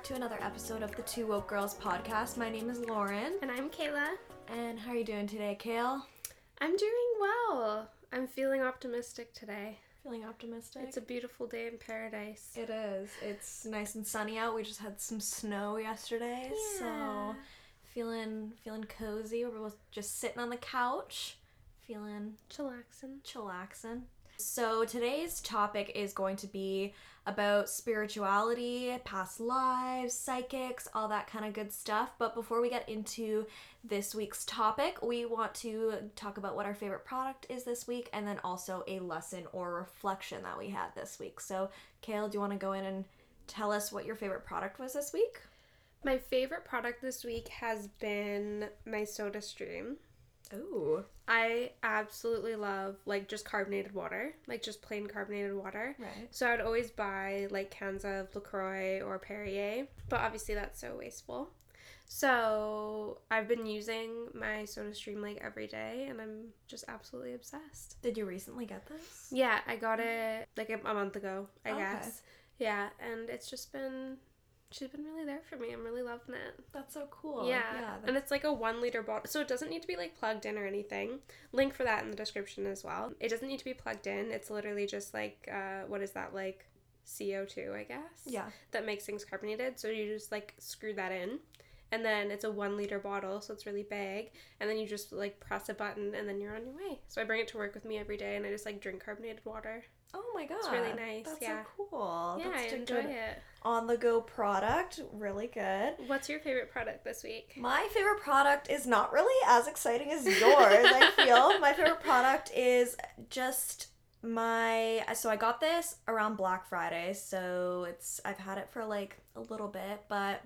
back to another episode of the Two Woke Girls podcast. My name is Lauren. And I'm Kayla. And how are you doing today, Kale? I'm doing well. I'm feeling optimistic today. Feeling optimistic? It's a beautiful day in paradise. It is. It's nice and sunny out. We just had some snow yesterday, Yeah. so feeling feeling cozy. We're both just sitting on the couch, feeling Chillaxing. chillaxing. So today's topic is going to be about spirituality, past lives, psychics, all that kind of good stuff. But before we get into this week's topic, we want to talk about what our favorite product is this week and then also a lesson or reflection that we had this week. So, Kale, do you want to go in and tell us what your favorite product was this week? My favorite product this week has been my Soda Ooh. I absolutely love like just carbonated water, like just plain carbonated water. Right. So I'd always buy like cans of LaCroix or Perrier, but obviously that's so wasteful. So I've been using my Soda Stream like every day and I'm just absolutely obsessed. Did you recently get this? Yeah, I got it like a, a month ago, I Okay. guess. Yeah, and it's just been she's been really there for me. I'm really loving it. That's so cool. yeah, Yeah. and it's like a one liter bottle, so it doesn't need to be like plugged in or anything. Link for that in the description as well. It doesn't need to be plugged in. It's literally just like uh, what is that like CO two, I guess. yeah. That makes things carbonated. So you just like screw that in. And then it's a one liter bottle, so it's really big. And then you just like press a button, and then you're on your way. So I bring it to work with me every day, and I just like drink carbonated water. Oh my god. really nice, That's yeah. so cool. yeah, That's I enjoy good it. on the go product. Really good. What's your favorite product this week? My favorite product is not really as exciting as yours, I feel. My favorite product is just my so I got this around Black Friday, so it's I've had it for like a little bit, but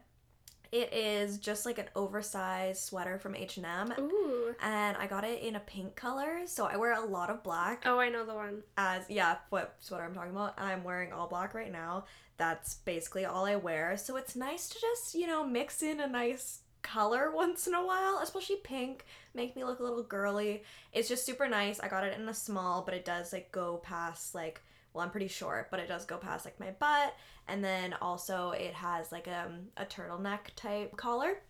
it is just like an oversized sweater from H&M Ooh. and I got it in a pink color, so I wear a lot of black Oh, I know the one. as yeah, what sweater I'm talking about. I'm wearing all black right now. That's basically all I wear. So it's nice to just, you know, mix in a nice color once in a while, especially pink, make me look a little girly. It's just super nice. I got it in a small, but it does like go past like well, I'm pretty short, but it does go past like my butt. And then also it has like um, a turtleneck type collar.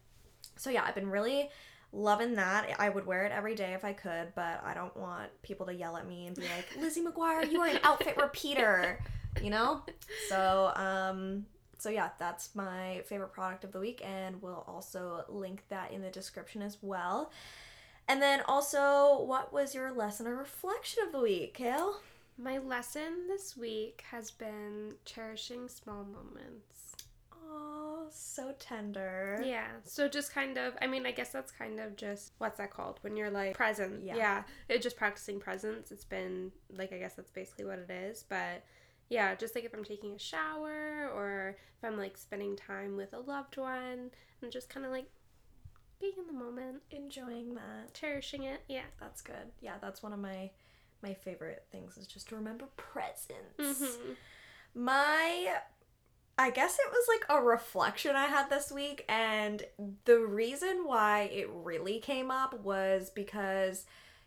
So yeah, I've been really loving that. I would wear it every day if I could, but I don't want people to yell at me and be like, Lizzie McGuire, you are an outfit repeater, you know? So, um, so yeah, that's my favorite product of the week, and we'll also link that in the description as well. And then also, what was your lesson or reflection of the week, Kale? My lesson this week has been cherishing small moments. Oh, so tender. Yeah. So just kind of, I mean, I guess that's kind of just, what's that called? When you're like present. Yeah. Yeah. It just practicing presence. It's been, like, I guess that's basically what it is. But yeah, just like if I'm taking a shower or if I'm like spending time with a loved one and just kind of like being in the moment, Enjoying that. cherishing it. Yeah. That's good. Yeah, that's one of my my favorite things is just to remember presents. Mm-hmm. My I guess it was like a reflection I had this week and the reason why it really came up was because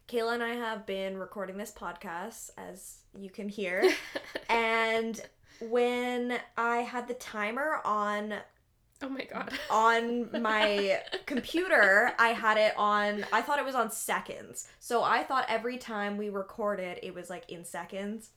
Kayla and I have been recording this podcast as you can hear and when I had the timer on oh my God. on my computer, I had it on, I thought it was on seconds. So I thought every time we recorded, it was like in seconds.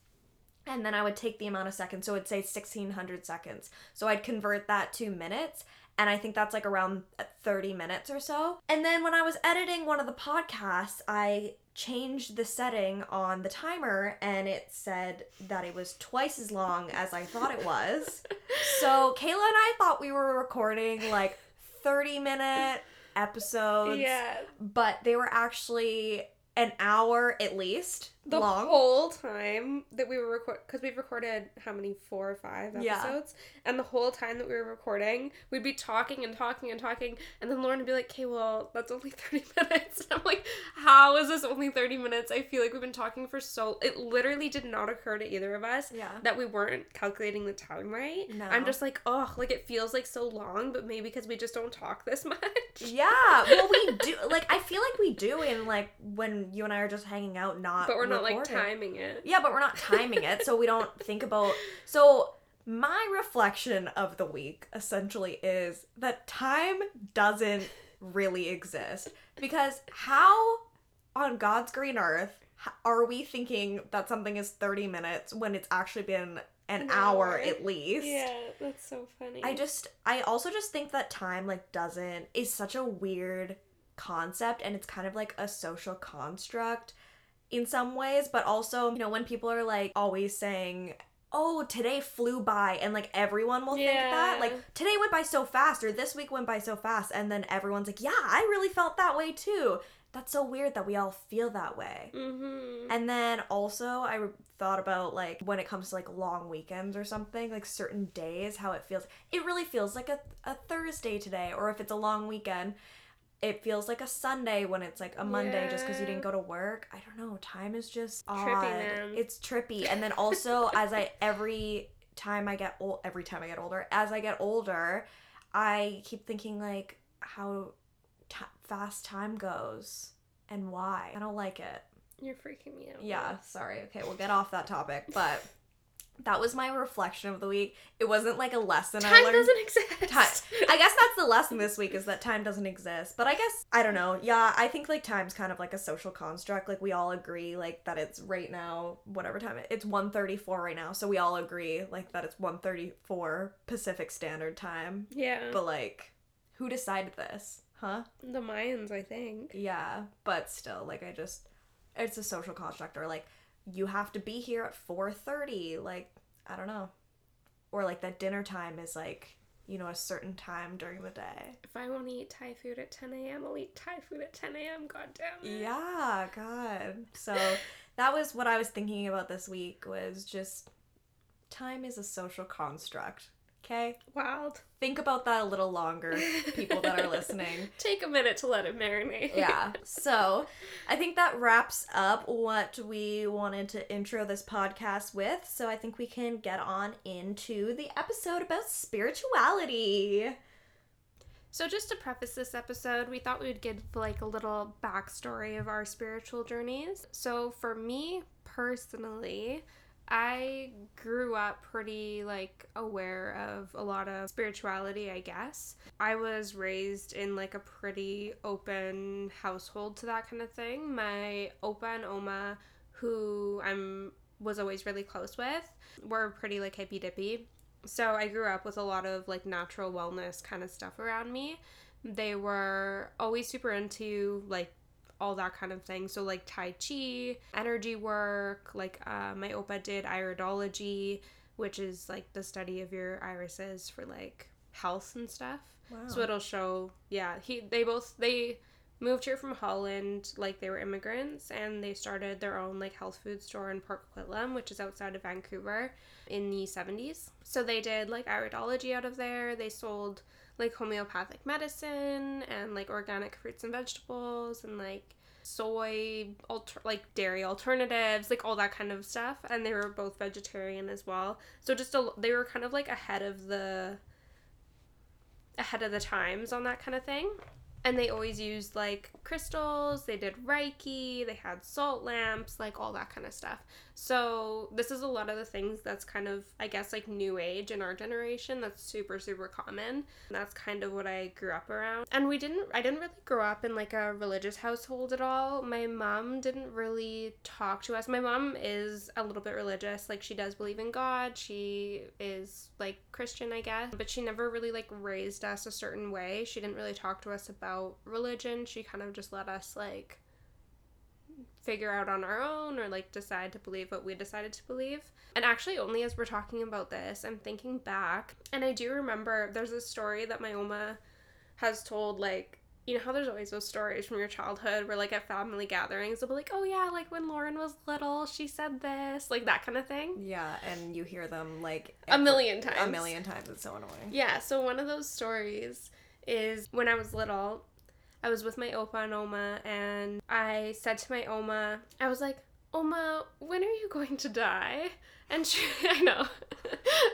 And then I would take the amount of seconds. So it'd say 1600 seconds. So I'd convert that to minutes. And I think that's like around 30 minutes or so. And then when I was editing one of the podcasts, I changed the setting on the timer and it said that it was twice as long as I thought it was. So Kayla and I thought we were recording like 30 minute episodes, yeah. but they were actually an hour at least the long. whole time that we were record because we've recorded how many four or five Yeah. episodes and the whole time that we were recording we'd be talking and talking and talking and then lauren would be like okay well that's only 30 minutes and i'm like how is this only 30 minutes i feel like we've been talking for so it literally did not occur to either of us Yeah. that we weren't calculating the time right No. i'm just like oh like it feels like so long but maybe because we just don't talk this much Yeah, well, we do. Like, I feel like we do in like when you and I are just hanging out, not. but we're not like timing it Yeah, but we're not timing it, so we don't think about. So my reflection of the week essentially is that time doesn't really exist because how on God's green earth are we thinking that something is 30 minutes when it's actually been an, An hour hour. at least? Yeah, that's so funny. I just I also just think that time like doesn't is such a weird concept and it's kind of like a social construct in some ways, but also, you know, when people are like always saying Oh, today flew by, and like everyone will think that. Like, today went by so fast, or this week went by so fast, and then everyone's like, Yeah, I really felt that way too. That's so weird that we all feel that way. Mm-hmm. And then also, I thought about like when it comes to like long weekends or something, like certain days, how it feels. It really feels like a, a Thursday today, or if it's a long weekend, it feels like a Sunday when it's like a Monday just because you didn't go to work. I don't know. Time is just Trippy, odd. man. It's trippy. And then also, as I every time I get old, every time I get older, as I get older, I keep thinking like how ti fast time goes and why. I don't like it. You're freaking me out. Yeah, sorry. Okay, we'll get off that topic. But that was my reflection of the week. It wasn't like a lesson I Time learned. doesn't exist. Time- I guess that's the lesson this week is that time doesn't exist. But I guess I don't know. Yeah, I think like time's kind of like a social construct. Like we all agree like that it's right now whatever time it, it's 1:34 right now. So we all agree like that it's 1:34 Pacific Standard Time. yeah. But like who decided this? Huh? the Mayans, I think. Yeah, but still, like I just, it's a social construct, or like you have to be here at four thirty. Like I don't know, or like that dinner time is like you know a certain time during the day. If I want to eat Thai food at 10 a.m., I'll eat Thai food at 10 a.m. God damn it. Yeah, God. So that was what I was thinking about this week. Was just time is a social construct. Okay, Wild. Think about that a little longer, people that are listening. Take a minute to let it marinate. yeah. So I think that wraps up what we wanted to intro this podcast with. So I think we can get on into the episode about spirituality. So, just to preface this episode, we thought we would give like a little backstory of our spiritual journeys. So, for me personally, I grew up pretty like aware of a lot of spirituality, I guess. I was raised in like a pretty open household to that kind of thing. My opa and oma, who I'm was always really close with, were pretty like hippy dippy. So I grew up with a lot of like natural wellness kind of stuff around me. They were always super into like all that kind of thing. So like tai chi, energy work, like uh, my opa did iridology, which is like the study of your irises for like health and stuff. Wow. So it'll show, yeah. He they both they moved here from Holland like they were immigrants and they started their own like health food store in Port Coquitlam, which is outside of Vancouver in the 70s. So they did like iridology out of there. They sold like homeopathic medicine and like organic fruits and vegetables and like soy alter- like dairy alternatives like all that kind of stuff and they were both vegetarian as well so just a, they were kind of like ahead of the ahead of the times on that kind of thing. And they always used like crystals, they did Reiki, they had salt lamps, like all that kind of stuff. So, this is a lot of the things that's kind of, I guess, like new age in our generation. That's super, super common. That's kind of what I grew up around. And we didn't, I didn't really grow up in like a religious household at all. My mom didn't really talk to us. My mom is a little bit religious. Like, she does believe in God. She is like Christian, I guess. But she never really like raised us a certain way. She didn't really talk to us about religion. She kind of just let us like figure out on our own or like decide to believe what we decided to believe. And actually, only as we're talking about this, I'm thinking back, and I do remember there's a story that my Oma has told, like, you know how there's always those stories from your childhood where, like, at family gatherings, they'll be like, oh yeah, like when Lauren was little, she said this, like that kind of thing. Yeah, and you hear them like A million times. A million times. It's so annoying. Yeah, so one of those stories is when I was little, I was with my opa and oma, and I said to my oma, I was like, Oma, when are you going to die? And she, I know,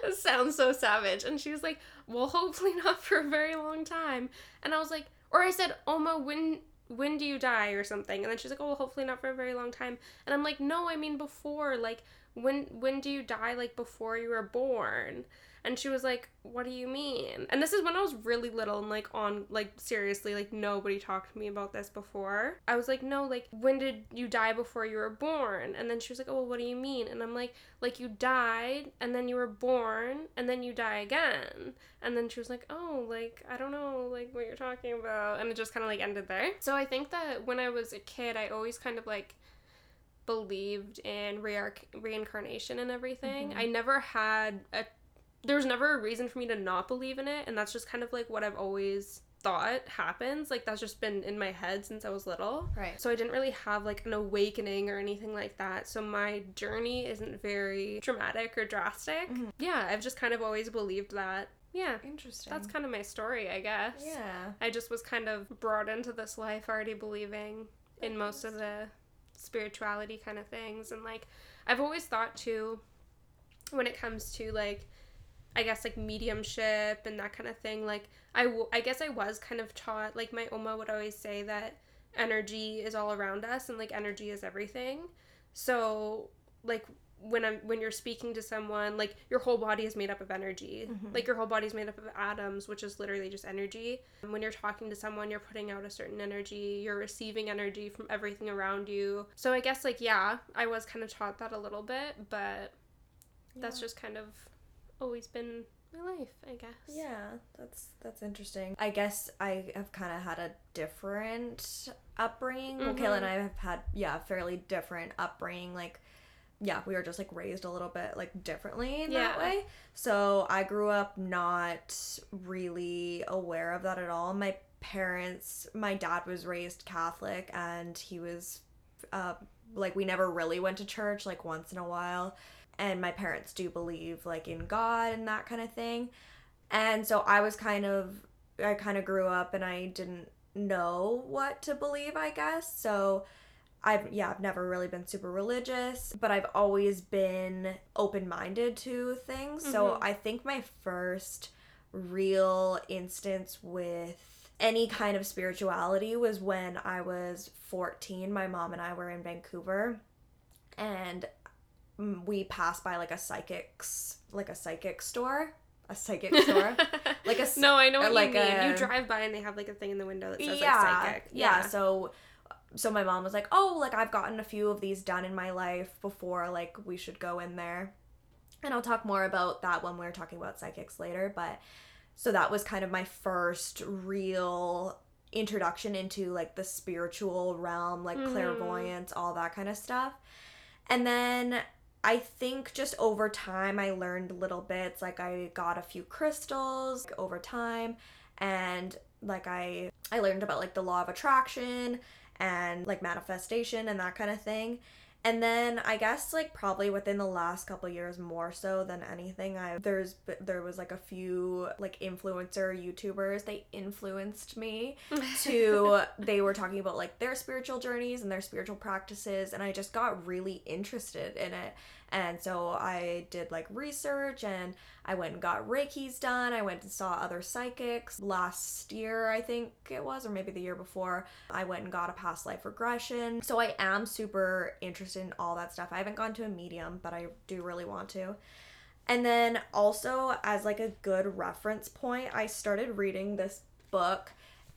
it sounds so savage. And she was like, Well, hopefully not for a very long time. And I was like, or I said, Oma, when when do you die or something? And then she's like, oh, well, hopefully not for a very long time. And I'm like, no, I mean before. Like, when when do you die? Like before you were born? And she was like, what do you mean? And this is when I was really little and like on like seriously like nobody talked to me about this before. I was like, no, like when did you die before you were born? And then she was like, oh, well, what do you mean? And I'm like, like you died and then you were born and then you die again. And then she was like, oh, like I don't know like what you're talking about. And it just kind of like ended there. So I think that when I was a kid, I always kind of like believed in re- reincarnation and everything. Mhm. I never had a there was never a reason for me to not believe in it and that's just kind of like what I've always thought happens. Like that's just been in my head since I was little. Right. So I didn't really have like an awakening or anything like that. So my journey isn't very dramatic or drastic. Mhm. Yeah, I've just kind of always believed that. Yeah. Interesting. That's kind of my story, I guess. yeah. I just was kind of brought into this life already believing in most of the spirituality kind of things and like I've always thought too when it comes to like I guess like mediumship and that kind of thing like I, w- I guess I was kind of taught like my oma would always say that energy is all around us and like energy is everything. So like when I'm when you're speaking to someone like your whole body is made up of energy. Mhm. like your whole body is made up of atoms which is literally just energy. And when you're talking to someone you're putting out a certain energy you're receiving energy from everything around you. So I guess like yeah I was kind of taught that a little bit but that's just kind of always been my life I guess Yeah, that's that's interesting. I guess I have kind of had a different upbringing. Well, Kayla and I have had yeah, fairly different upbringing. Like, yeah, we were just like raised a little bit like differently in that way. So I grew up not really aware of that at all. My parents, my dad was raised Catholic, and he was, uh, like we never really went to church. Like once in a while and my parents do believe like in God and that kind of thing. And so I was kind of I kind of grew up and I didn't know what to believe, I guess. So I've yeah, I've never really been super religious, but I've always been open-minded to things. So Mhm. I think my first real instance with any kind of spirituality was when I was 14. My mom and I were in Vancouver and we passed by like a psychics like a psychic store? A psychic store? Like a no I know what like you mean a- you drive by and they have like a thing in the window that says yeah, like psychic. yeah yeah. so so my mom was like oh like i've gotten a few of these done in my life before like we should go in there. And i'll talk more about that when we're talking about psychics later but so that was kind of my first real introduction into like the spiritual realm like Mhm. clairvoyance all that kind of stuff. And then I think just over time I learned little bits like I got a few crystals over time and like I I learned about like the law of attraction and like manifestation and that kind of thing. And then I guess like probably within the last couple years more so than anything I there's there was like a few like influencer YouTubers they influenced me to they were talking about like their spiritual journeys and their spiritual practices and I just got really interested in it. And so I did like research and I went and got Reiki's done. I went and saw other psychics last year, I think it was, or maybe the year before. I went and got a past life regression. So I am super interested in all that stuff. I haven't gone to a medium, but I do really want to. And then also, as like a good reference point, I started reading this book.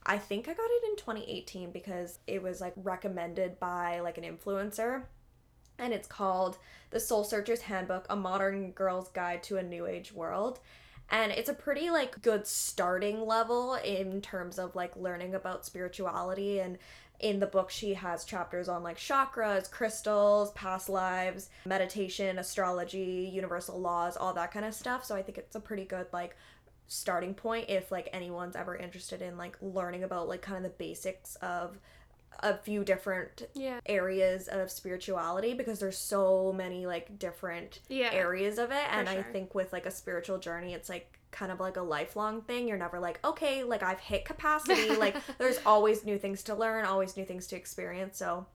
I think I got it in 2018 because it was like recommended by like an influencer. And it's called The Soul Searcher's Handbook A Modern Girl's Guide to a New Age World. And it's a pretty like good starting level in terms of like learning about spirituality and in the book she has chapters on like chakras, crystals, past lives, meditation, astrology, universal laws, all that kind of stuff. So I think it's a pretty good like starting point if like anyone's ever interested in like learning about like kind of the basics of a few different yeah. areas of spirituality because there's so many like different yeah. areas of it. And i think with like a spiritual journey it's like kind of like a lifelong thing. You're never like okay like i've hit capacity. Like there's always new things to learn always new things to experience. So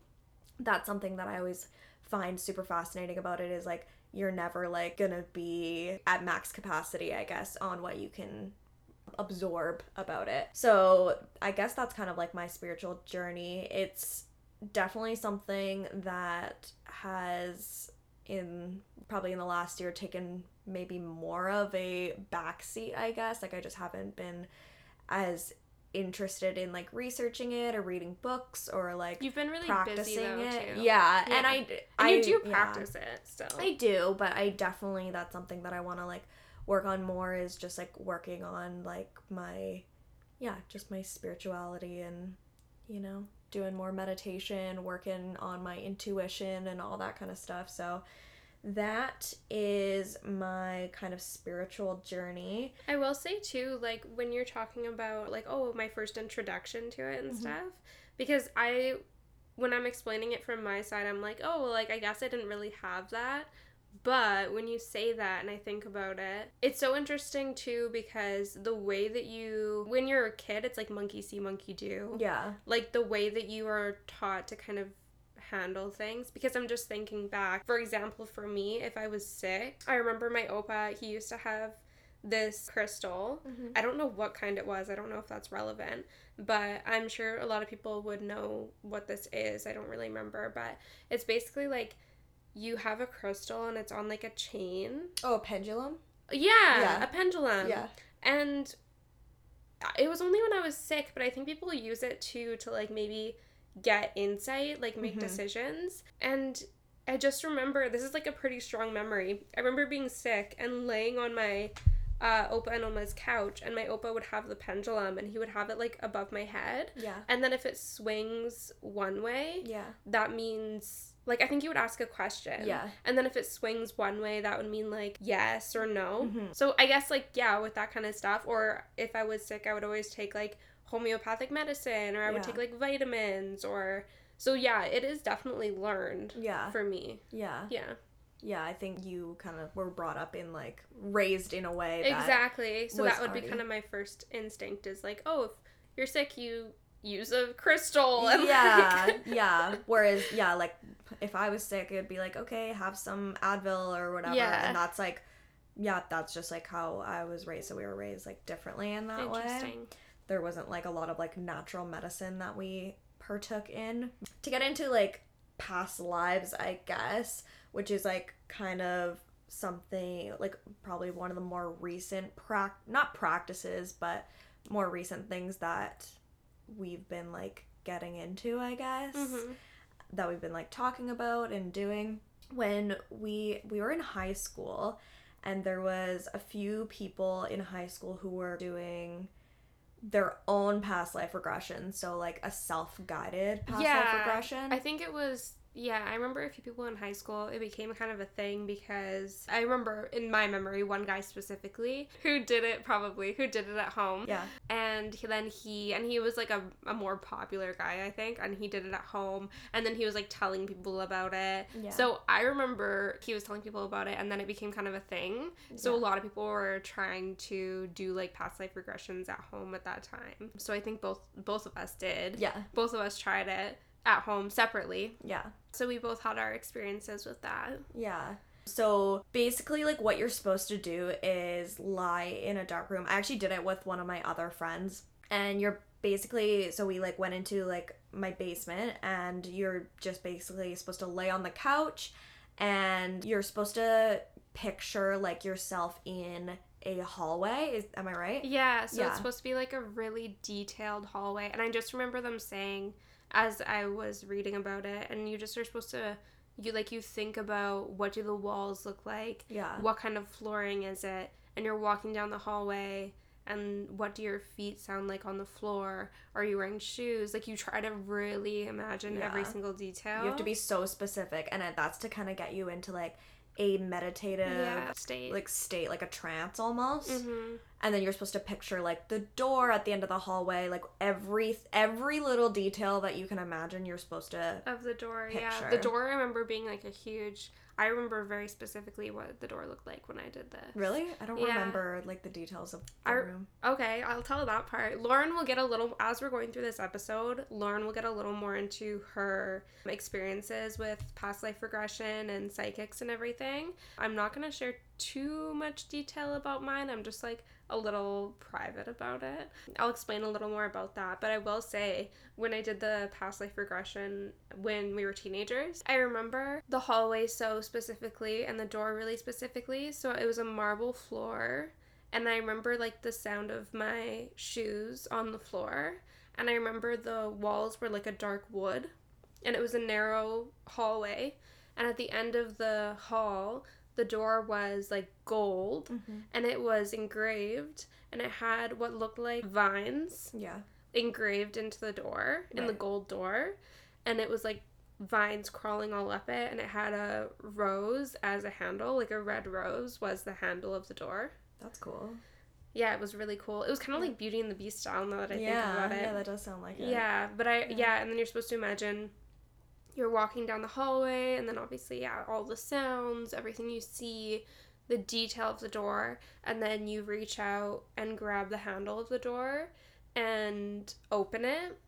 that's something that i always find super fascinating about it is like you're never like gonna be at max capacity i guess on what you can absorb about it. So I guess that's kind of like my spiritual journey. It's definitely something that has in probably in the last year taken maybe more of a backseat, I guess. Like I just haven't been as interested in like researching it or reading books or like You've been really practicing busy though it. too. Yeah, Yeah. and I And I you do yeah. practice it still. I do, but I definitely that's something that I want to like work on more is just like working on like my yeah, just my spirituality and you know, doing more meditation, working on my intuition and all that kind of stuff. So that is my kind of spiritual journey. I will say too, like when you're talking about like, oh, my first introduction to it and Mhm. stuff, because I, when I'm explaining it from my side, I'm like, oh, well, like I guess I didn't really have that. But when you say that and I think about it, it's so interesting too because the way that you, when you're a kid, it's like monkey see, monkey do. Yeah. Like the way that you are taught to kind of handle things because I'm just thinking back. For example, for me, if I was sick, I remember my opa, he used to have this crystal. Mhm. I don't know what kind it was. I don't know if that's relevant, but I'm sure a lot of people would know what this is. I don't really remember, but it's basically like you have a crystal and it's on like a chain. Oh, a pendulum? Yeah, Yeah. a pendulum. yeah. And it was only when I was sick, but I think people use it too to like maybe get insight, like make Mhm. decisions. And I just remember this is like a pretty strong memory. I remember being sick and laying on my uh, Opa and Oma's couch, and my Opa would have the pendulum, and he would have it like above my head. Yeah. And then if it swings one way, Yeah. that means like I think you would ask a question. Yeah. And then if it swings one way, that would mean like yes or no. Mhm. So I guess like yeah, with that kind of stuff. Or if I was sick, I would always take like homeopathic medicine, or I would Yeah. take like vitamins, or so yeah, it is definitely learned Yeah. for me. Yeah. Yeah, Yeah, I think you kind of were brought up in like raised in a way that exactly. So that would be kind of my first instinct is like, oh, if you're sick, you use a crystal. And yeah, like- yeah. Whereas, yeah, like if I was sick, it'd be like, okay, have some Advil or whatever, Yeah. and that's like, yeah, that's just like how I was raised. So we were raised like differently in that way. There wasn't like a lot of like natural medicine that we partook in. To get into like past lives, I guess, which is like kind of something like probably one of the more recent prac not practices, but more recent things that we've been like getting into, I guess hmm that we've been like talking about and doing. When we we were in high school and there was a few people in high school who were doing their own past life regression so like a self-guided past life Yeah, regression. I think it was yeah, I remember a few people in high school. It became kind of a thing because I remember in my memory one guy specifically who did it probably who did it at home. yeah And he- then he and he was like a, a more popular guy, I think, and he did it at home and then he was like telling people about it. yeah So I remember he was telling people about it and then it became kind of a thing. So a lot of people were trying to do like past life regressions at home at that time. So I think both both of us did. yeah Both of us tried it at home separately. yeah So we both had our experiences with that. Yeah. So basically, like, what you're supposed to do is lie in a dark room. I actually did it with one of my other friends. And you're basically, so we, like, went into, like, my basement, and you're just basically supposed to lay on the couch, and you're supposed to picture, like, yourself in a hallway. Is, am I right? Yeah, so Yeah. it's supposed to be like a really detailed hallway. And I just remember them saying as I was reading about it and you just are supposed to you like you think about what do the walls look like? Yeah. What kind of flooring is it? And you're walking down the hallway and what do your feet sound like on the floor? Are you wearing shoes? Like you try to really imagine every single detail. You have to be so specific, and that's to kind of get you into, like, a meditative, yeah, state. like, state, like a trance almost. hmm and then you're supposed to picture like the door at the end of the hallway like every every little detail that you can imagine you're supposed to of the door yeah. The door i remember being like a huge i remember very specifically what the door looked like when i did this. Really? I don't Yeah. remember like the details of the room. Okay i'll tell that part. Lauren will get a little as we're going through this episode lauren will get a little more into her experiences with past life regression and psychics and everything. I'm not going to share too much detail about mine. I'm just like a little private about it. I'll explain a little more about that, but I will say when I did the past life regression when we were teenagers, I remember the hallway so specifically and the door really specifically. So it was a marble floor, and I remember like the sound of my shoes on the floor, and I remember the walls were like a dark wood, and it was a narrow hallway, and at the end of the hall, the door was like gold Mm-hmm. and it was engraved and it had what looked like vines Yeah. engraved into the door in the gold door and it was like vines crawling all up it and it had a rose as a handle like a red rose was the handle of the door That's cool. yeah it was really cool it was kind of like beauty and the beast style now that i yeah. think about it Yeah, that does sound like it. yeah, but I Yeah. yeah. and then you're supposed to imagine you're walking down the hallway and then obviously yeah, all the sounds, everything you see, the detail of the door, and then you reach out and grab the handle of the door and open it.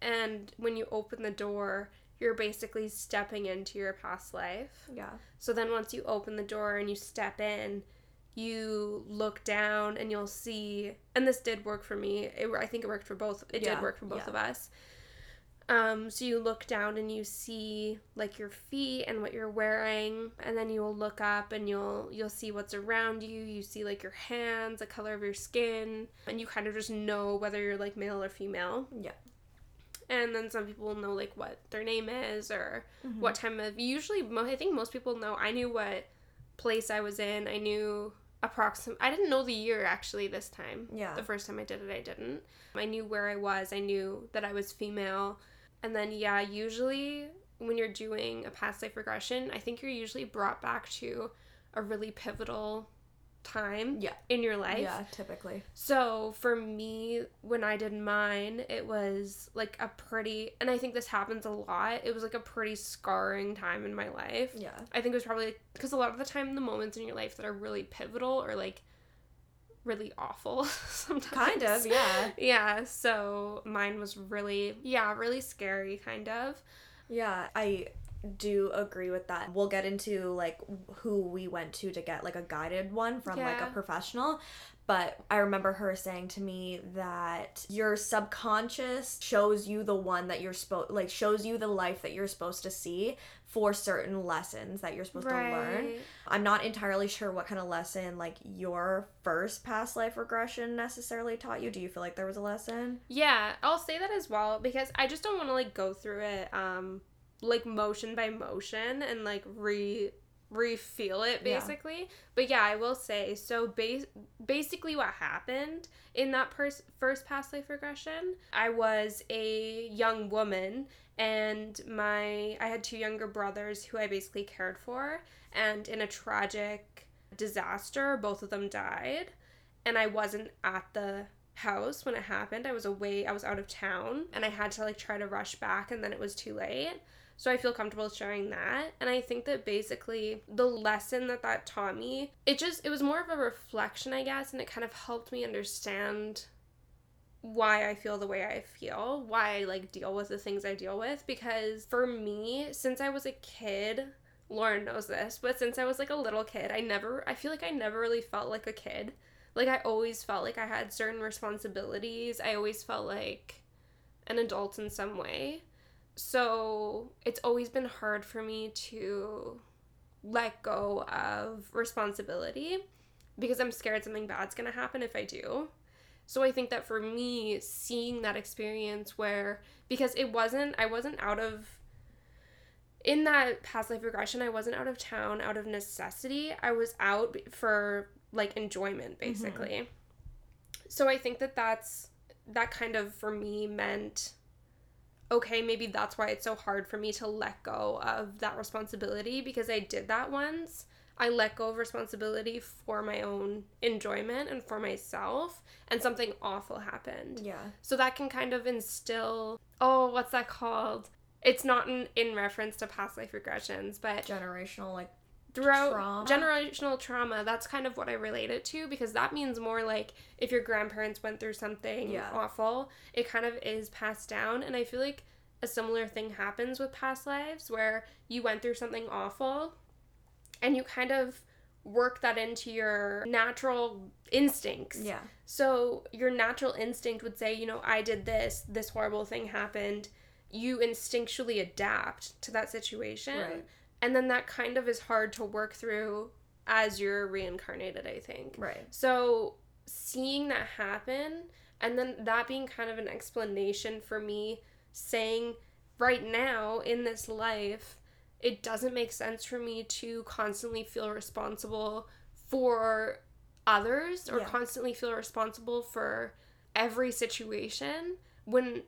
And when you open the door, you're basically stepping into your past life. Yeah. So then once you open the door and you step in, you look down and you'll see and this did work for me. It, I think it worked for both. It Yeah, did work for both yeah. of us. Um, so you look down and you see like your feet and what you're wearing, and then you will look up and you'll you'll see what's around you. You see like your hands, the color of your skin, and you kind of just know whether you're like male or female. Yeah. And then some people will know like what their name is or Mhm. what time of usually mo- I think most people know I knew what place I was in. I knew approximate I didn't know the year actually this time. Yeah. The first time I did it I didn't. I knew where I was. I knew that I was female. And then yeah, usually when you're doing a past life regression, I think you're usually brought back to a really pivotal time Yeah. in your life. Yeah, typically. So for me, when I did mine, it was like a pretty, and I think this happens a lot. It was like a pretty scarring time in my life. Yeah. I think it was probably because a lot of the time, the moments in your life that are really pivotal or like really awful sometimes. Kind of, yeah. Yeah. So mine was really, yeah, really scary, kind of. Yeah, I do agree with that. We'll get into like who we went to to get like a guided one from like a professional. But I remember her saying to me that your subconscious shows you the one that you're supposed like shows you the life that you're supposed to see for certain lessons that you're supposed to learn. I'm not entirely sure what kind of lesson like your first past life regression necessarily taught you. Do you feel like there was a lesson? Yeah, I'll say that as well because I just don't want to like go through it um like motion by motion and like re re-feel it Yeah. basically. But yeah, I will say so base basically what happened in that pers- first past life regression, I was a young woman and my I had two younger brothers who I basically cared for and in a tragic disaster both of them died and I wasn't at the house when it happened. I was away, I was out of town, and I had to like try to rush back, and then it was too late. So I feel comfortable sharing that. And I think that basically the lesson that that taught me, it just, it was more of a reflection, I guess, and it kind of helped me understand why I feel the way I feel, why I like deal with the things I deal with. Because for me, since I was a kid, Lauren knows this, but since I was like a little kid, I never, I feel like I never really felt like a kid. Like I always felt like I had certain responsibilities. I always felt like an adult in some way. So it's always been hard for me to let go of responsibility because I'm scared something bad's gonna happen if I do. So I think that for me, seeing that experience where because it wasn't I wasn't out of in that past life regression, I wasn't out of town out of necessity. I was out for like enjoyment mm-hmm. basically. So I think that that's that kind of for me meant okay, maybe that's why it's so hard for me to let go of that responsibility because I did that once. I let go of responsibility for my own enjoyment and for myself, and something awful happened. Yeah. So that can kind of instill, oh, what's that called? It's not in, in reference to past life regressions, but Generational like throughout Trauma? generational trauma, that's kind of what I relate it to because that means more like if your grandparents went through something Yeah. awful, it kind of is passed down. And I feel like a similar thing happens with past lives where you went through something awful and you kind of work that into your natural instincts. Yeah. So your natural instinct would say, you know, I did this, this horrible thing happened. You instinctually adapt to that situation. Right. And then that kind of is hard to work through as you're reincarnated, I think. Right. So seeing that happen and then that being kind of an explanation for me saying right now in this life it doesn't make sense for me to constantly feel responsible for others or Yeah. constantly feel responsible for every situation when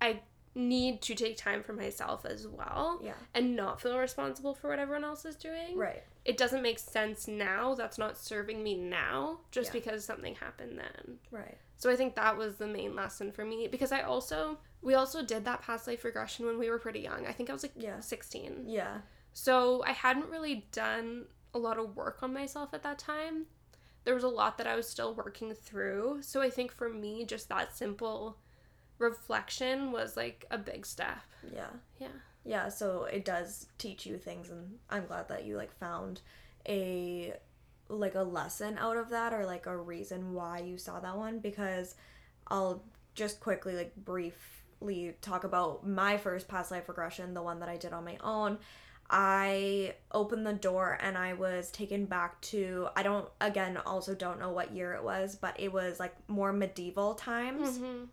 I need to take time for myself as well Yeah. and not feel responsible for what everyone else is doing Right. it doesn't make sense now. That's not serving me now just Yeah. because something happened then. Right. So I think that was the main lesson for me because I also we also did that past life regression when we were pretty young. I think I was like Yeah. 16. Yeah. So I hadn't really done a lot of work on myself at that time. There was a lot that I was still working through. So I think for me just that simple reflection was like a big step. Yeah. Yeah. Yeah, so it does teach you things and I'm glad that you like found a like a lesson out of that or like a reason why you saw that one because I'll just quickly like briefly talk about my first past life regression, the one that I did on my own. I opened the door and I was taken back to I don't again also don't know what year it was, but it was like more medieval times Mm-hmm.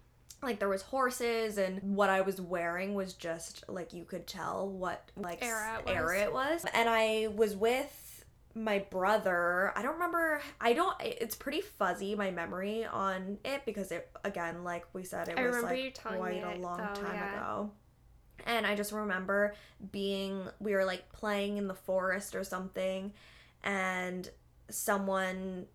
Like there was horses and what I was wearing was just like you could tell what like Era it was. era it was. And I was with my brother. I don't remember I don't it's pretty fuzzy my memory on it because it again like we said it I was like quite a it, long though, time yeah. ago. And I just remember being we were like playing in the forest or something and someone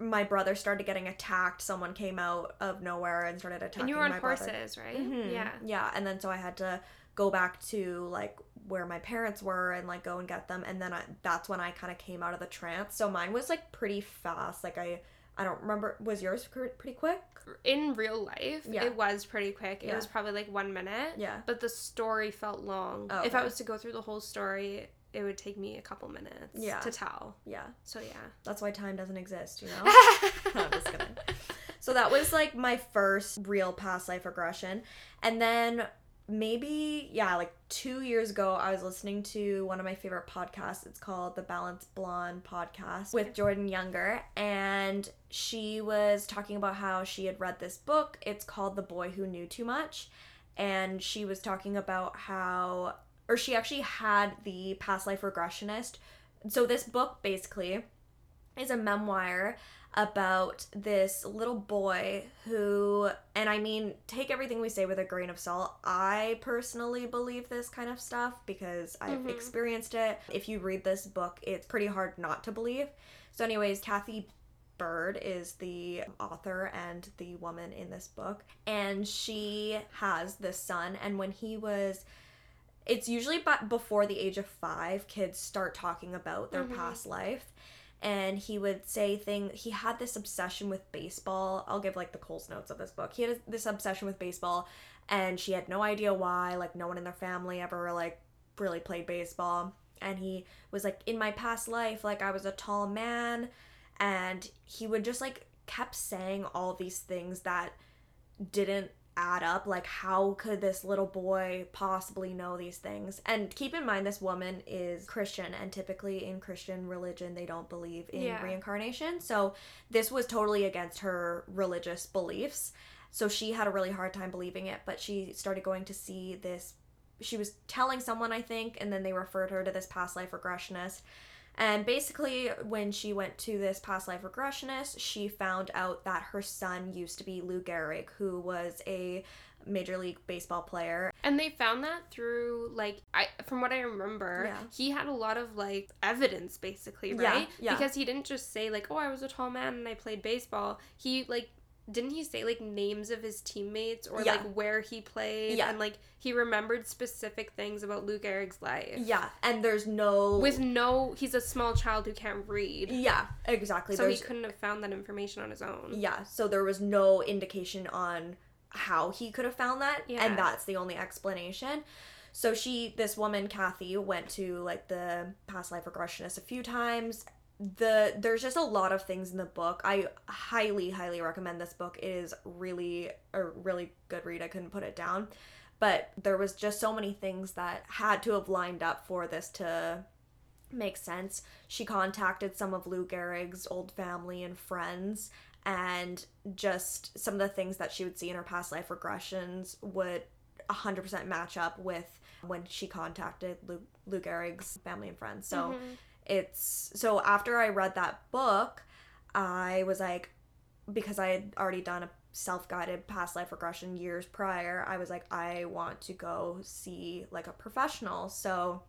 my brother started getting attacked. Someone came out of nowhere and started attacking And you were on my brother. horses, right? Mhm. Yeah. Yeah, and then so I had to go back to like where my parents were and like go and get them and then I, that's when I kind of came out of the trance. So mine was like pretty fast. Like I I don't remember was yours pretty quick? in real life Yeah. it was pretty quick it Yeah. was probably like one minute Yeah. but the story felt long Oh, if i was to go through the whole story it would take me a couple minutes Yeah. to tell Yeah. so yeah That's why time doesn't exist, you know? No, I'm just kidding. So that was like my first real past life regression. And then maybe, yeah, like two years ago, I was listening to one of my favorite podcasts. It's called the Balanced Blonde podcast with Jordan Younger. And she was talking about how she had read this book. It's called The Boy Who Knew Too Much. And she was talking about how, or she actually had the past life regressionist. So this book basically is a memoir about this little boy who and I mean take everything we say with a grain of salt. I personally believe this kind of stuff because I've Mhm. experienced it. If you read this book, it's pretty hard not to believe. So anyways, Cathy Byrd is the author and the woman in this book and she has this son and when he was it's usually but before the age of 5 kids start talking about their Mhm. past life. And he would say thing he had this obsession with baseball. I'll give like the coles notes of this book. He had this obsession with baseball and she had no idea why like no one in their family ever like really played baseball. And he was like in my past life like i was a tall man. And he would just like kept saying all these things that didn't add up like how could this little boy possibly know these things? And keep in mind this woman is christian and typically in christian religion they don't believe in Yeah. reincarnation. So this was totally against her religious beliefs. So she had a really hard time believing it but she started going to see this she was telling someone i think and then they referred her to this past life regressionist and basically, when she went to this past life regressionist, she found out that her son used to be Lou Gehrig, who was a Major League Baseball player. and they found that through like i from what i remember Yeah. he had a lot of like evidence basically right? Yeah, yeah. because he didn't just say like oh i was a tall man and i played baseball he like didn't he say like names of his teammates or Yeah. like where he played Yeah. and like he remembered specific things about Lou Gehrig's life Yeah, and there's no. with no he's a small child who can't read Yeah, exactly. so he couldn't have found that information on his own Yeah, so there was no indication on how he could have found that, Yeah. and that's the only explanation. So she, this woman, Cathy, went to like the past life regressionist a few times, the there's just a lot of things in the book. I highly highly recommend this book. It is really a really good read. I couldn't put it down. But there was just so many things that had to have lined up for this to make sense. She contacted some of Lou Gehrig's old family and friends and just some of the things that she would see in her past life regressions would 100% match up with when she contacted Lou, Lou Gehrig's family and friends. So Mhm. It's so after I read that book, I was like, because I had already done a self guided past life regression years prior, I was like, I want to go see like a professional. So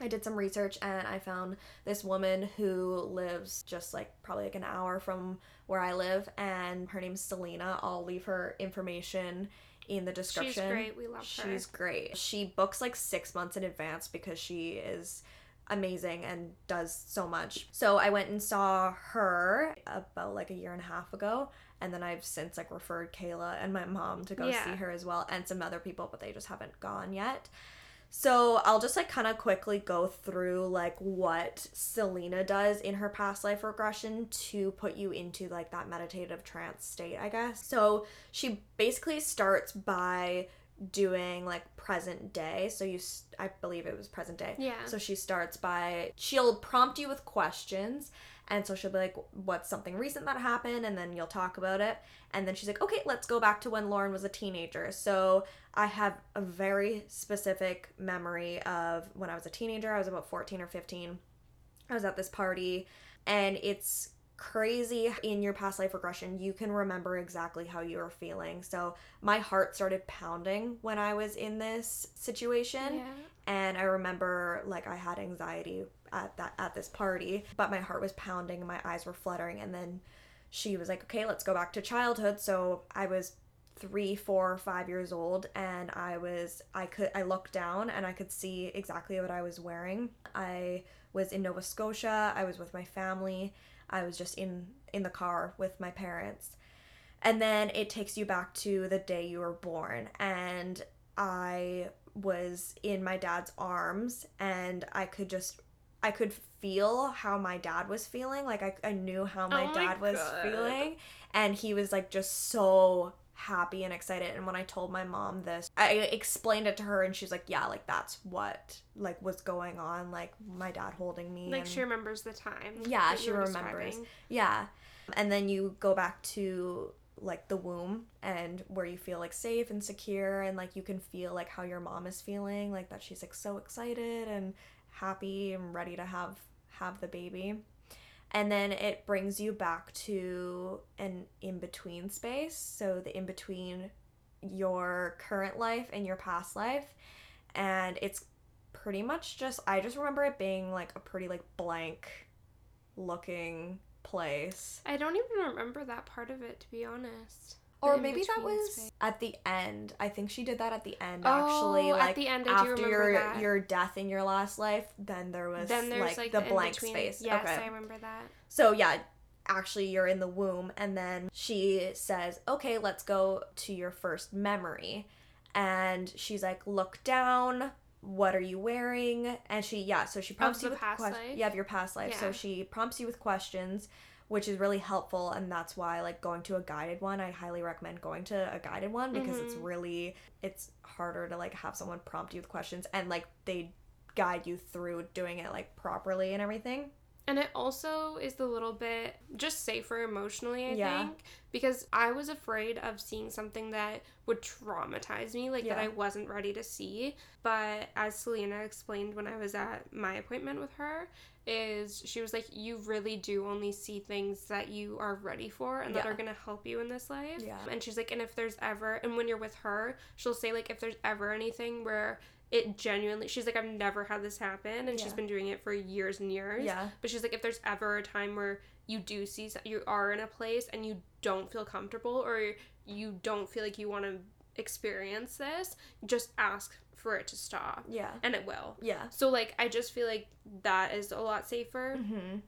I did some research and I found this woman who lives just like probably like an hour from where I live, and her name's Selena. I'll leave her information in the description. She's great. We love her. She's great. She books like six months in advance because she is amazing and does so much. So I went and saw her about like a year and a half ago. And then I've since like referred Kayla and my mom to go Yeah. see her as well and some other people, but they just haven't gone yet. So I'll just like kind of quickly go through like what Selena does in her past life regression to put you into like that meditative trance state, I guess. So she basically starts by doing like present day. So you, I believe it was present day. Yeah. So she starts by she'll prompt you with questions. And so she'll be like, What's something recent that happened? And then you'll talk about it. And then she's like, Okay, let's go back to when Lauren was a teenager. So I have a very specific memory of when I was a teenager. I was about 14 or 15. I was at this party, and it's crazy in your past life regression. You can remember exactly how you were feeling. So my heart started pounding when I was in this situation yeah. and I remember like I had anxiety at that at this party, but my heart was pounding and my eyes were fluttering. And then she was like, "Okay, let's go back to childhood." So I was three, four, five years old, and I was I could I looked down and I could see exactly what I was wearing. I was in Nova Scotia. I was with my family. I was just in in the car with my parents. And then it takes you back to the day you were born and I was in my dad's arms and I could just I could feel how my dad was feeling. Like I, I knew how my Oh my dad was God. feeling. And he was like just so happy and excited. And when I told my mom this, I explained it to her and she's like, Yeah, like that's what like was going on. Like my dad holding me. Like and- she remembers the time. Yeah, she remembers. describing. yeah. And then you go back to like the womb and where you feel like safe and secure and like you can feel like how your mom is feeling, like that she's like so excited and happy and ready to have have the baby. And then it brings you back to an in between space. So the in between your current life and your past life. And it's pretty much just I just remember it being like a pretty like blank looking place. I don't even remember that part of it, to be honest. Or maybe that was space. at the end. I think she did that at the end Oh, actually. at Like the end, after your that. your death in your last life, then there was then like, like, the, blank space. Yes, okay. I remember that. So yeah, actually you're in the womb and then she says, "Okay, let's go to your first memory." And she's like, "Look down. What are you wearing?" And she yeah, so she prompts you with past ques- life? Yeah, of your past life. So she prompts you with questions, which is really helpful and that's why like going to a guided one, I highly recommend going to a guided one because it's Mhm. really it's harder to like have someone prompt you with questions and like they guide you through doing it like properly and everything. And it also is the little bit just safer emotionally, I Yeah. think, because I was afraid of seeing something that would traumatize me, like that I wasn't ready to see. But as Selena explained when I was at my appointment with her, is she was like, You really do only see things that you are ready for and that are gonna help you in this life. Yeah. And she's like, And if there's ever, and when you're with her, she'll say, like, if there's ever anything where it genuinely, she's like, I've never had this happen, and she's been doing it for years and years. Yeah. But she's like, if there's ever a time where you do see you are in a place and you don't feel comfortable or you don't feel like you want to experience this, just ask for it to stop, Yeah. and it will. Yeah. So like, I just feel like that is a lot safer. Mm-hmm.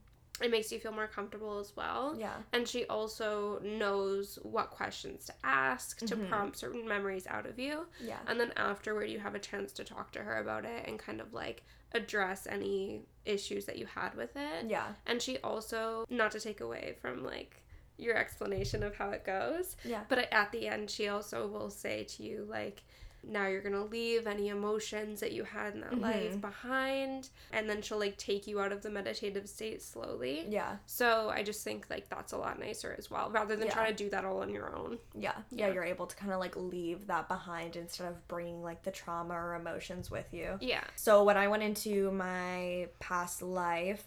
It makes you feel more comfortable as well. Yeah. And she also knows what questions to ask to Mhm. prompt certain memories out of you. Yeah. And then afterward, you have a chance to talk to her about it and kind of like address any issues that you had with it. Yeah. And she also, not to take away from like your explanation of how it goes, Yeah. but at the end, she also will say to you, like, now you're gonna leave any emotions that you had in that Mhm. life behind. And then she'll like take you out of the meditative state slowly. Yeah. So I just think like that's a lot nicer as well, rather than Yeah. trying to do that all on your own. Yeah. Yeah. Yeah. You're able to kind of like leave that behind instead of bringing like the trauma or emotions with you. Yeah. So when I went into my past life,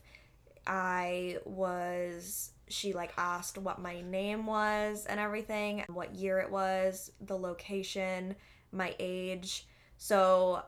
I was she like asked what my name was and everything, what year it was, the location, my age. So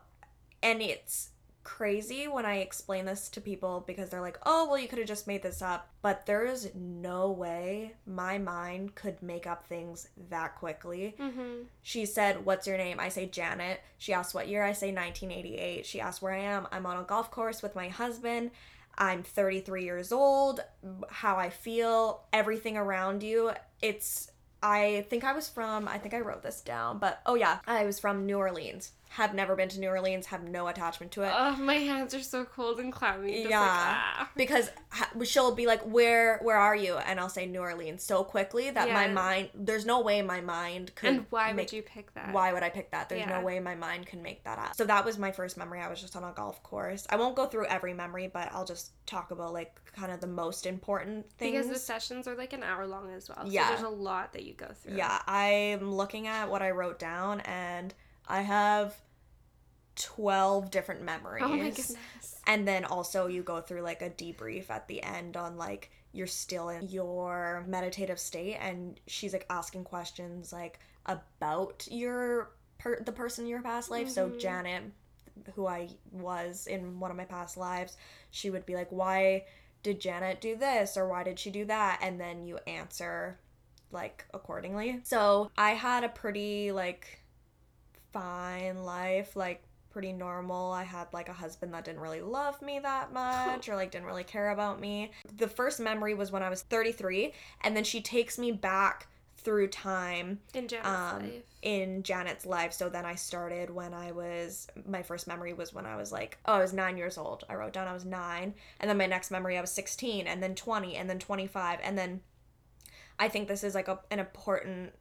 and it's crazy when I explain this to people because they're like, "Oh, well you could have just made this up." But there's no way my mind could make up things that quickly. Mm-hmm. She said, What's your name? I say Janet. She asked what year? I say 1988. She asked where I am. I'm on a golf course with my husband. I'm 33 years old. How I feel, everything around you. It's, I think I was from, I think I wrote this down, but oh yeah, I was from New Orleans. Have never been to New Orleans, have no attachment to it. Oh, my hands are so cold and clammy. Yeah. Like, ah. because ha- she'll be like where where are you and i'll say new orleans so quickly that my mind there's no way my mind could And why make would you pick that? why would I pick that? There's Yeah. no way my mind can make that up. So that was my first memory. I was just on a golf course. I won't go through every memory, but I'll just talk about like kind of the most important things. Because the sessions are like an hour long as well. Yeah. So there's a lot that you go through. yeah, I'm looking at what I wrote down and I have 12 different memories. Oh my goodness. And then also you go through like a debrief at the end on like you're still in your meditative state and she's like asking questions like about your per- the person in your past life. So Mhm. Janet who I was in one of my past lives, she would be like why did Janet do this or why did she do that? And then you answer like accordingly. So I had a pretty like fine life, like pretty normal. I had like a husband that didn't really love me that much or like didn't really care about me. The first memory was when I was 33 and then she takes me back through time In Janet's um, life. in Janet's life. So then I started when I was my first memory was when I was like, oh, I was 9 years old. I wrote down I was 9 and then my next memory I was 16 and then 20 and then 25 and then I think this is like a, an important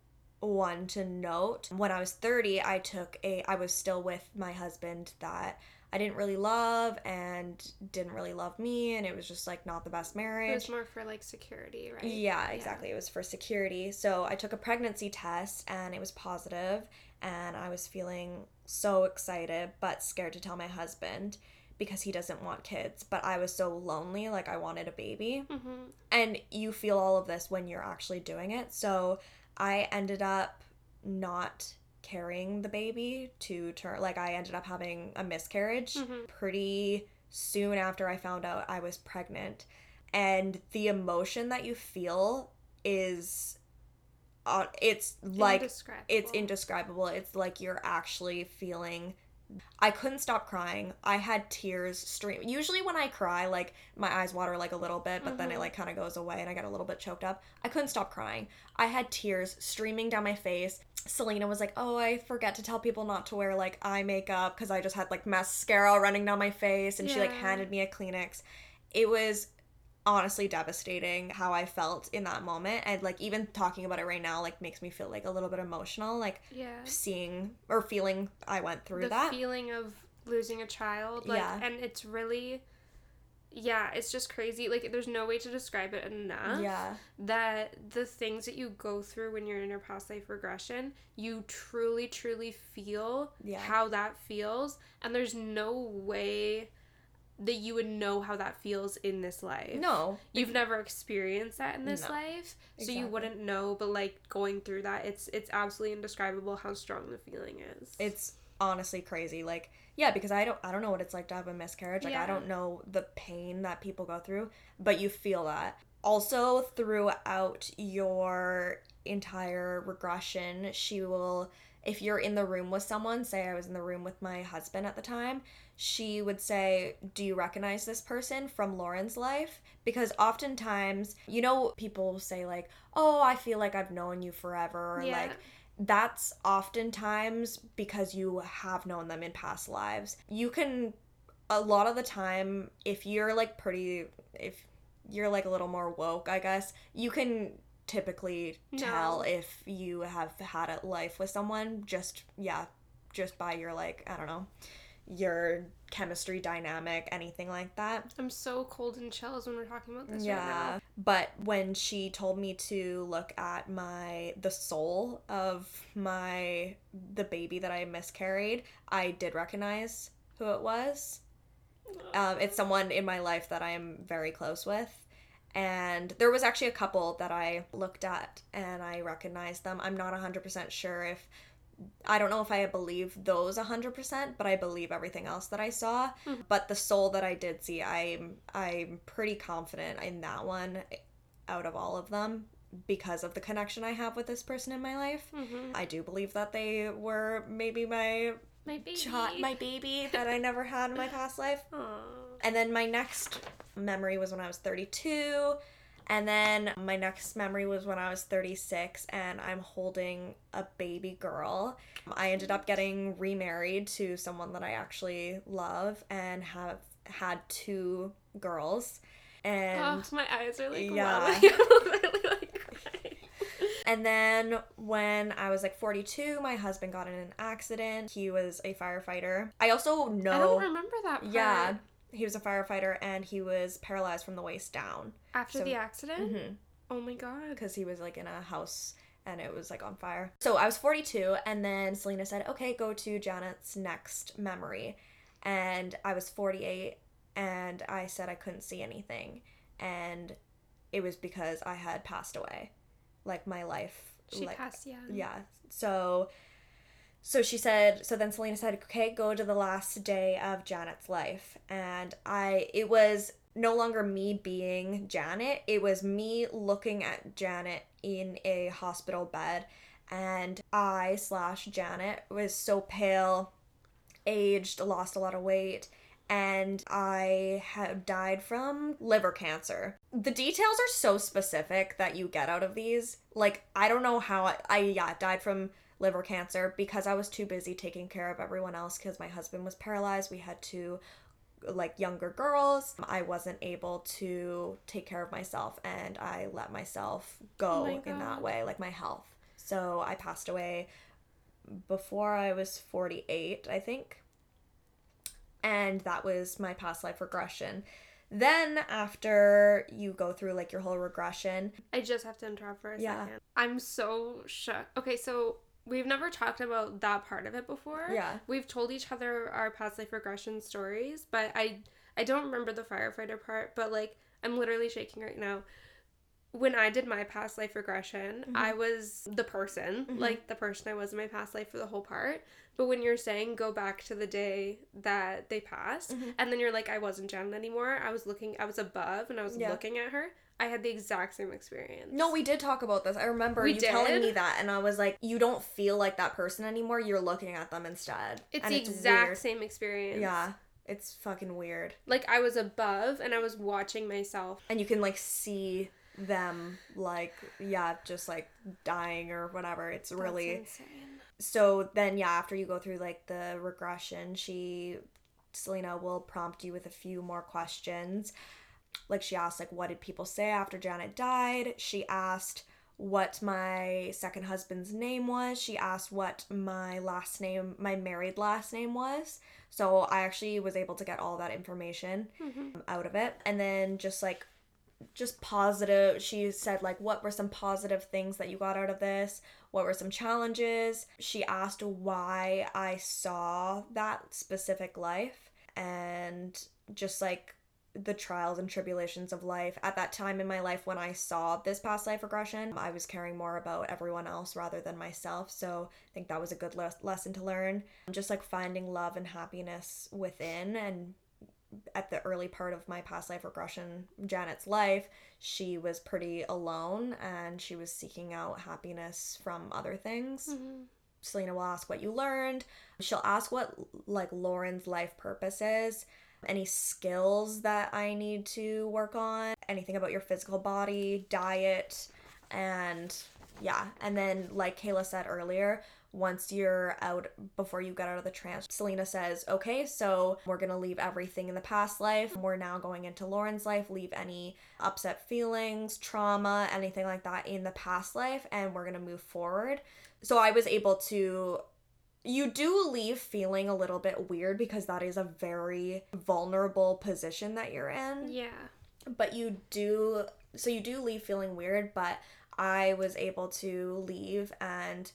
one to note. When I was 30, I took a I was still with my husband that I didn't really love and didn't really love me and it was just like not the best marriage. It was more for like security, right? Yeah, exactly. It was for security. So I took a pregnancy test and it was positive and I was feeling so excited but scared to tell my husband because he doesn't want kids. But I was so lonely, like I wanted a baby. Mm-hmm. And you feel all of this when you're actually doing it. So I ended up not carrying the baby to term. Like I ended up having a miscarriage Mhm. pretty soon after I found out I was pregnant. And the emotion that you feel is uh, it's like Indescribable. it's indescribable. It's like you're actually feeling I couldn't stop crying. I had tears stream. Usually when I cry, like my eyes water like a little bit, but then it Mhm. like kind of goes away and I get a little bit choked up. I couldn't stop crying. I had tears streaming down my face. Selena was like, "Oh, I forget to tell people not to wear like eye makeup because I just had like mascara running down my face," and she like handed me a Kleenex. It was honestly devastating how I felt in that moment, and like even talking about it right now like makes me feel like a little bit emotional, like yeah. seeing or feeling I went through the that. feeling of losing a child, like, Yeah. and it's really, yeah, it's just crazy. Like, there's no way to describe it enough. yeah, that the things that you go through when you're in your past life regression, you truly, truly feel Yeah. how that feels. And there's no way that you would know how that feels in this life. no, You've never experienced that in this No. life. So Exactly. you wouldn't know, but like going through that, it's it's absolutely indescribable how strong the feeling is. it's honestly crazy. Like yeah, because I don't I don't know what it's like to have a miscarriage. Like I don't know the pain that people go through, but you feel that. Also throughout your entire regression, she will if you're in the room with someone, say I was in the room with my husband at the time, she would say, Do you recognize this person from Lauren's life? Because oftentimes, you know, people say, like, Oh, I feel like I've known you forever, yeah. like, that's oftentimes because you have known them in past lives. You can a lot of the time, if you're like pretty, if you're like a little more woke, I guess, you can typically tell No. if you have had a life with someone just, yeah, just by your like, I don't know, your chemistry dynamic, anything like that. I'm so cold and chills when we're talking about this right Yeah. now. But when she told me to look at my the soul of my the baby that I miscarried, I did recognize who it was. Um, it's someone in my life that I am very close with. And there was actually a couple that I looked at and I recognized them. I'm not 100% sure if I don't know if I believe those 100%, but I believe everything else that I saw. Mhm. But the soul that I did see, I'm I'm pretty confident in that one out of all of them because of the connection I have with this person in my life. Mhm. I do believe that they were maybe my My baby. my baby that I never had in my past life. Aw. And then my next memory was when I was 32. And then my next memory was when I was 36 and I'm holding a baby girl. I ended up getting remarried to someone that I actually love and have had two girls. And Oh, my eyes are like Yeah. welling. I'm literally like crying. And then when I was like 42, my husband got in an accident. He was a firefighter. I also know I don't remember that part. Yeah, he was a firefighter and he was paralyzed from the waist down. After So- the accident? Mm-hmm. Oh my god. Because he was like in a house and it was like on fire. So I was 42 and then Selena said, okay, go to Janet's next memory. And I was 48 and I said I couldn't see anything. And it was because I had passed away. Like my life. She like, passed, yeah. yeah so so she said so then selena said okay go to the last day of janet's life and i it was no longer me being janet it was me looking at janet in a hospital bed and i slash janet was so pale aged lost a lot of weight and I had died from liver cancer. The details are so specific that you get out of these. Like, I don't know how I, I yeah, died from liver cancer because I was too busy taking care of everyone else because my husband was paralyzed. We had two like younger girls. I wasn't able to take care of myself and I let myself go Oh my in that way, like my health. So I passed away before I was 48, I think and that was my past life regression. Then after you go through like your whole regression, I just have to interrupt for a Yeah. second. I'm so shocked. Okay, so we've never talked about that part of it before. yeah, We've told each other our past life regression stories, but I I don't remember the firefighter part, but like I'm literally shaking right now. When I did my past life regression, Mhm. I was the person, Mhm. like the person I was in my past life for the whole part. But when you're saying go back to the day that they passed, Mhm. and then you're like, I wasn't Janet anymore, I was looking, I was above and I was Yeah. looking at her, I had the exact same experience. no, we did talk about this. I remember We you telling me that, and I was like, you don't feel like that person anymore. You're looking at them instead. It's and the exact weird. same experience. Yeah, it's fucking weird, Like I was above and I was watching myself. and you can like see them like yeah, just like dying or whatever. It's really insane. so then yeah after you go through like the regression she selena will prompt you with a few more questions like she asked like what did people say after janet died? She asked what my second husband's name was. She asked what my last name my married last name was. So i actually was able to get all that information Mhm. out of it. And then just like just positive she said like what were some positive things that you got out of this? What were some challenges? She asked why i saw that specific life and just like the trials and tribulations of life at that time in my life when i saw this past life regression i was caring more about everyone else rather than myself so i think that was a good les- lesson to learn just like finding love and happiness within and at the early part of my past life regression, Janet's life, she was pretty alone and she was seeking out happiness from other things. Mhm. Selena will ask what you learned. She'll ask what like Lauren's life purpose is, any skills that I need to work on, anything about your physical body, diet, and yeah. And then like Kayla said earlier, once you're out before you get out of the trance, Selena says, "Okay, so we're to leave everything in the past life. We're now going into Lauren's life, leave any upset feelings, trauma, anything like that in the past life and we're to move forward." So I was able to you do leave feeling a little bit weird because that is a very vulnerable position that you're in. Yeah. But you do so you do leave feeling weird, but I was able to leave and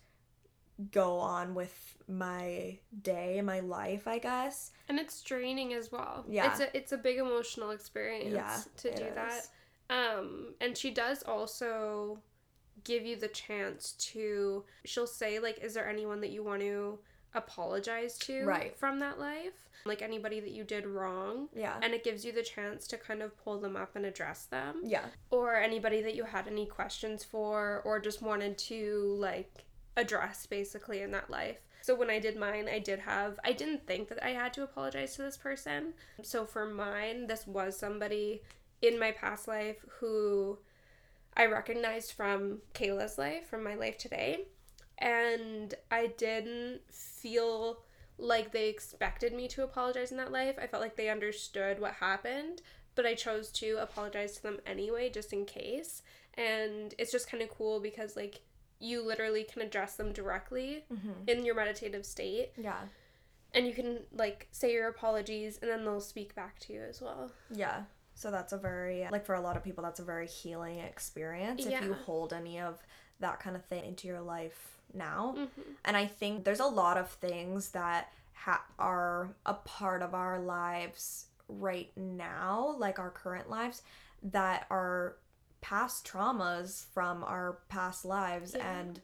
go on with my day, my life, I guess. And it's draining as well. Yeah. It's a it's a big emotional experience Yeah, to do that. Um and she does also give you the chance to she'll say like is there anyone that you want to apologize to Right. from that life? Like anybody that you did wrong. Yeah. And it gives you the chance to kind of pull them up and address them. yeah. or anybody that you had any questions for or just wanted to like address basically in that life. So when I did mine, I did have I didn't think that I had to apologize to this person. So for mine, this was somebody in my past life who I recognized from Kayla's life, from my life today. And I didn't feel like they expected me to apologize in that life. I felt like they understood what happened, but I chose to apologize to them anyway, just in case. And it's just kind of cool because, like, you literally can address them directly Mhm. in your meditative state, Yeah. and you can, like, say your apologies, and then they'll speak back to you as well. Yeah. So that's a very like for a lot of people that's a very healing experience if you hold any of that kind of thing into your life now. Mm-hmm. And I think there's a lot of things that ha- are a part of our lives right now, like our current lives, that are past traumas from our past lives. Yeah. And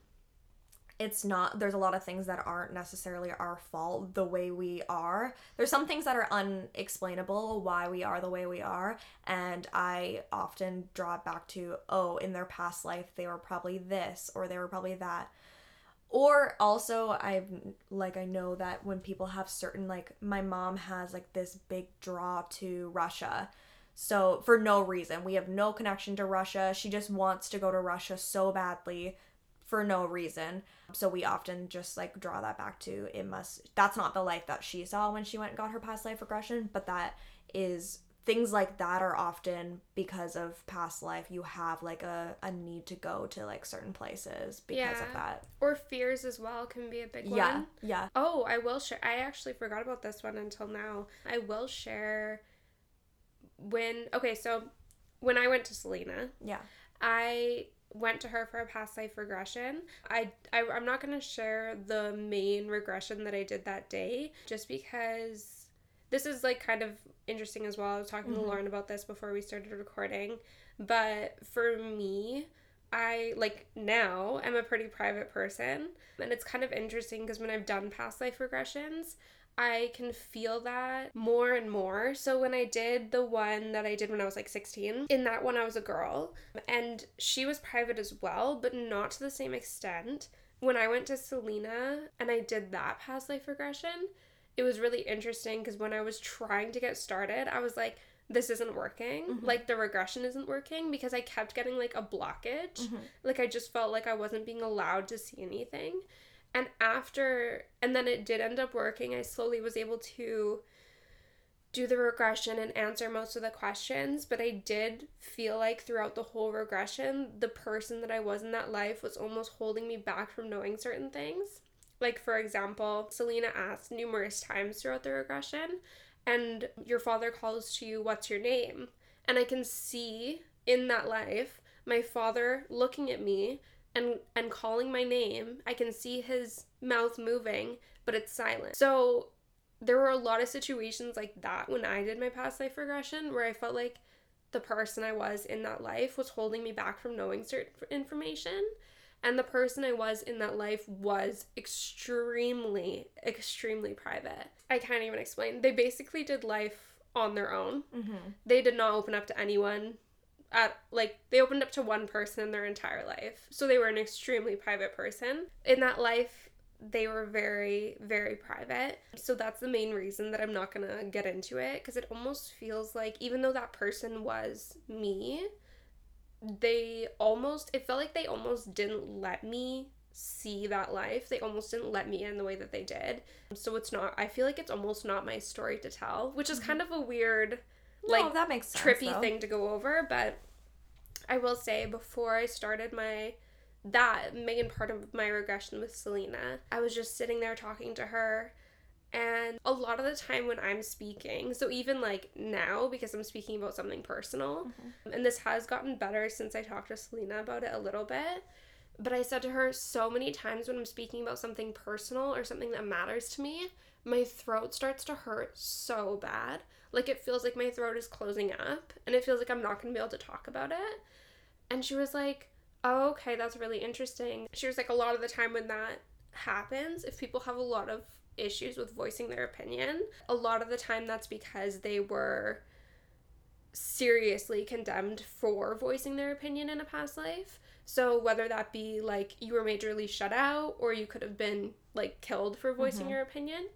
it's not, there's a lot of things that aren't necessarily our fault the way we are. There's some things that are unexplainable why we are the way we are. And I often draw it back to, oh, in their past life, they were probably this or they were probably that or also i've like i know that when people have certain like my mom has like this big draw to russia so for no reason we have no connection to russia she just wants to go to russia so badly for no reason so we often just like draw that back to it must that's not the life that she saw when she went and got her past life regression but that is things like that are often because of past life you have like a, a need to go to like certain places because of that Or fears as well can be a big yeah one. yeah Oh, I will share. I actually forgot about this one until now. I will share when. Okay, so when I went to Selena, yeah I went to her for a past life regression. I, I I'm not gonna share the main regression that I did that day, just because this is like kind of interesting as well. I was talking Mhm. to Lauren about this before we started recording, but for me. I like now I'm a pretty private person and it's kind of interesting because when I've done past life regressions I can feel that more and more. So when I did the one that I did when I was like 16, in that one I was a girl and she was private as well, but not to the same extent. When I went to Selena and I did that past life regression, it was really interesting because when I was trying to get started, I was like, this isn't working. Mhm. Like the regression isn't working because I kept getting like a blockage. Mhm. Like I just felt like I wasn't being allowed to see anything. And after, and then it did end up working. I slowly was able to do the regression and answer most of the questions, but I did feel like throughout the whole regression, the person that I was in that life was almost holding me back from knowing certain things. Like, for example, Selena asked numerous times throughout the regression, and your father calls to you, What's your name? And I can see in that life my father looking at me and and calling my name. I can see his mouth moving, but it's silent. So there were a lot of situations like that when I did my past life regression where I felt like the person I was in that life was holding me back from knowing certain information. And the person I was in that life was extremely, extremely private. I can't even explain. They basically did life on their own Mm-hmm. they did not open up to anyone at like they opened up to one person in their entire life so they were an extremely private person in that life they were very very private so that's the main reason that i'm not gonna get into it because it almost feels like even though that person was me they almost it felt like they almost didn't let me see that life. They almost didn't let me in the way that they did. So it's not I feel like it's almost not my story to tell, which is mm-hmm. kind of a weird like no, that makes sense, trippy though. thing to go over, but I will say before I started my that main part of my regression with Selena, I was just sitting there talking to her and a lot of the time when I'm speaking, so even like now, because I'm speaking about something personal, mm-hmm. and this has gotten better since I talked to Selena about it a little bit. But I said to her so many times when I'm speaking about something personal or something that matters to me, my throat starts to hurt so bad. Like it feels like my throat is closing up and it feels like I'm not going to be able to talk about it. And she was like, oh, okay, that's really interesting. She was like, a lot of the time when that happens, if people have a lot of issues with voicing their opinion, a lot of the time that's because they were seriously condemned for voicing their opinion in a past life. So whether that be like you were majorly shut out or you could have been like killed for voicing Mhm. your opinion.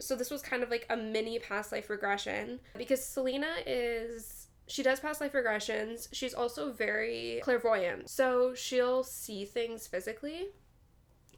So this was kind of like a mini past life regression because Selena is she does past life regressions. She's also very clairvoyant. So she'll see things physically.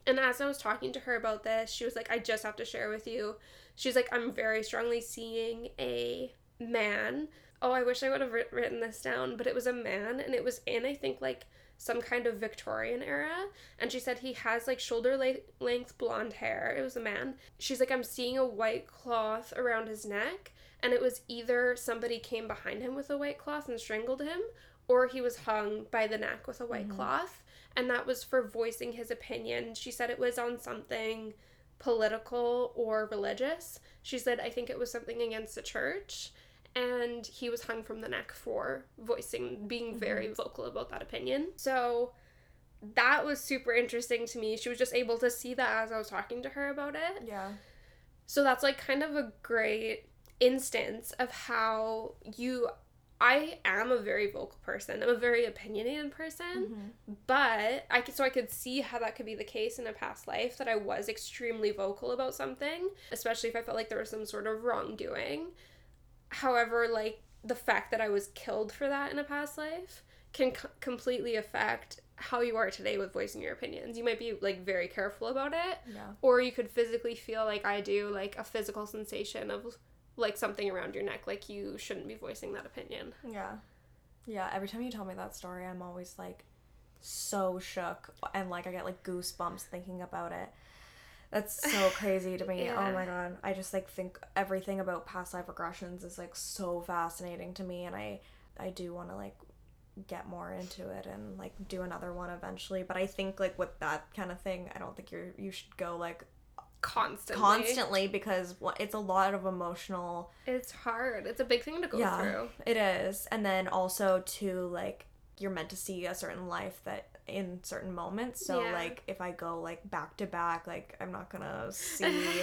And as I was talking to her about this, she was like, I just have to share with you. She's like, I'm very strongly seeing a man. Oh, I wish I would have written this down, but it was a man and it was in, I think, like some kind of Victorian era. And she said he has like shoulder le- length blonde hair. It was a man. She's like, I'm seeing a white cloth around his neck. And it was either somebody came behind him with a white cloth and strangled him, or he was hung by the neck with a white Mhm. cloth. And that was for voicing his opinion. She said it was on something political or religious. She said, I think it was something against the church. And he was hung from the neck for voicing, being very vocal about that opinion. So that was super interesting to me. She was just able to see that as I was talking to her about it. Yeah. So that's like kind of a great instance of how you I am a very vocal person. I'm a very opinionated person, Mhm. but I could, so I could see how that could be the case in a past life that I was extremely vocal about something, especially if I felt like there was some sort of wrongdoing. However, like the fact that I was killed for that in a past life can c- completely affect how you are today with voicing your opinions. You might be like very careful about it, Yeah. or you could physically feel like I do, like a physical sensation of like something around your neck, like you shouldn't be voicing that opinion. Yeah. Yeah, every time you tell me that story, I'm always like so shook and like I get like goosebumps thinking about it. That's so crazy to me. Yeah. Oh my god. I just like think everything about past life regressions is like so fascinating to me and I I do want to like get more into it and like do another one eventually, but I think like with that kind of thing, I don't think you're you should go like Constantly. constantly because it's a lot of emotional It's hard. It's a big thing to go yeah, through. It is. And then also to like you're meant to see a certain life that in certain moments. So Yeah. like if I go like back to back, like I'm not gonna see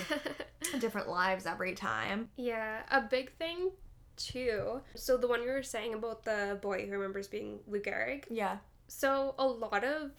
different lives every time. yeah, a big thing too. So the one you were saying about the boy who remembers being Lou Gehrig. Yeah. So a lot of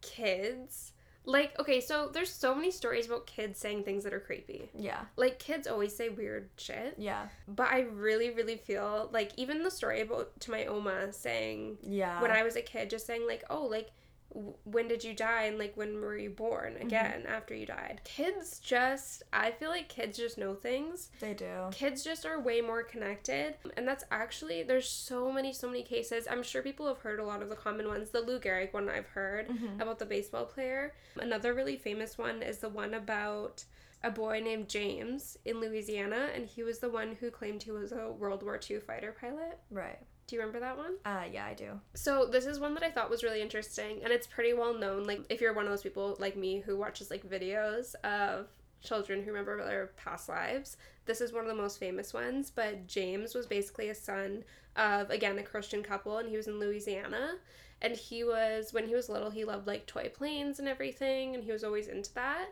kids like okay, so there's so many stories about kids saying things that are creepy. Yeah. Like kids always say weird shit. Yeah. But I really, really feel like even the story about to my Oma saying Yeah. when I was a kid, just saying like, oh, like when did you die and like when were you born again after you died? Kids just, I feel like kids just know things. they do. Kids just are way more connected, and that's actually there's so many, so many cases. I'm sure people have heard a lot of the common ones. The Lou Gehrig one I've heard Mhm. about the baseball player. Another really famous one is the one about a boy named James in Louisiana, and he was the one who claimed he was a World War II fighter pilot. Right. Do you remember that one? Uh yeah, I do. So this is one that I thought was really interesting, and it's pretty well known. Like if you're one of those people like me who watches like videos of children who remember their past lives, this is one of the most famous ones. But James was basically a son of again a Christian couple, and he was in Louisiana. And he was when he was little, he loved like toy planes and everything, and he was always into that.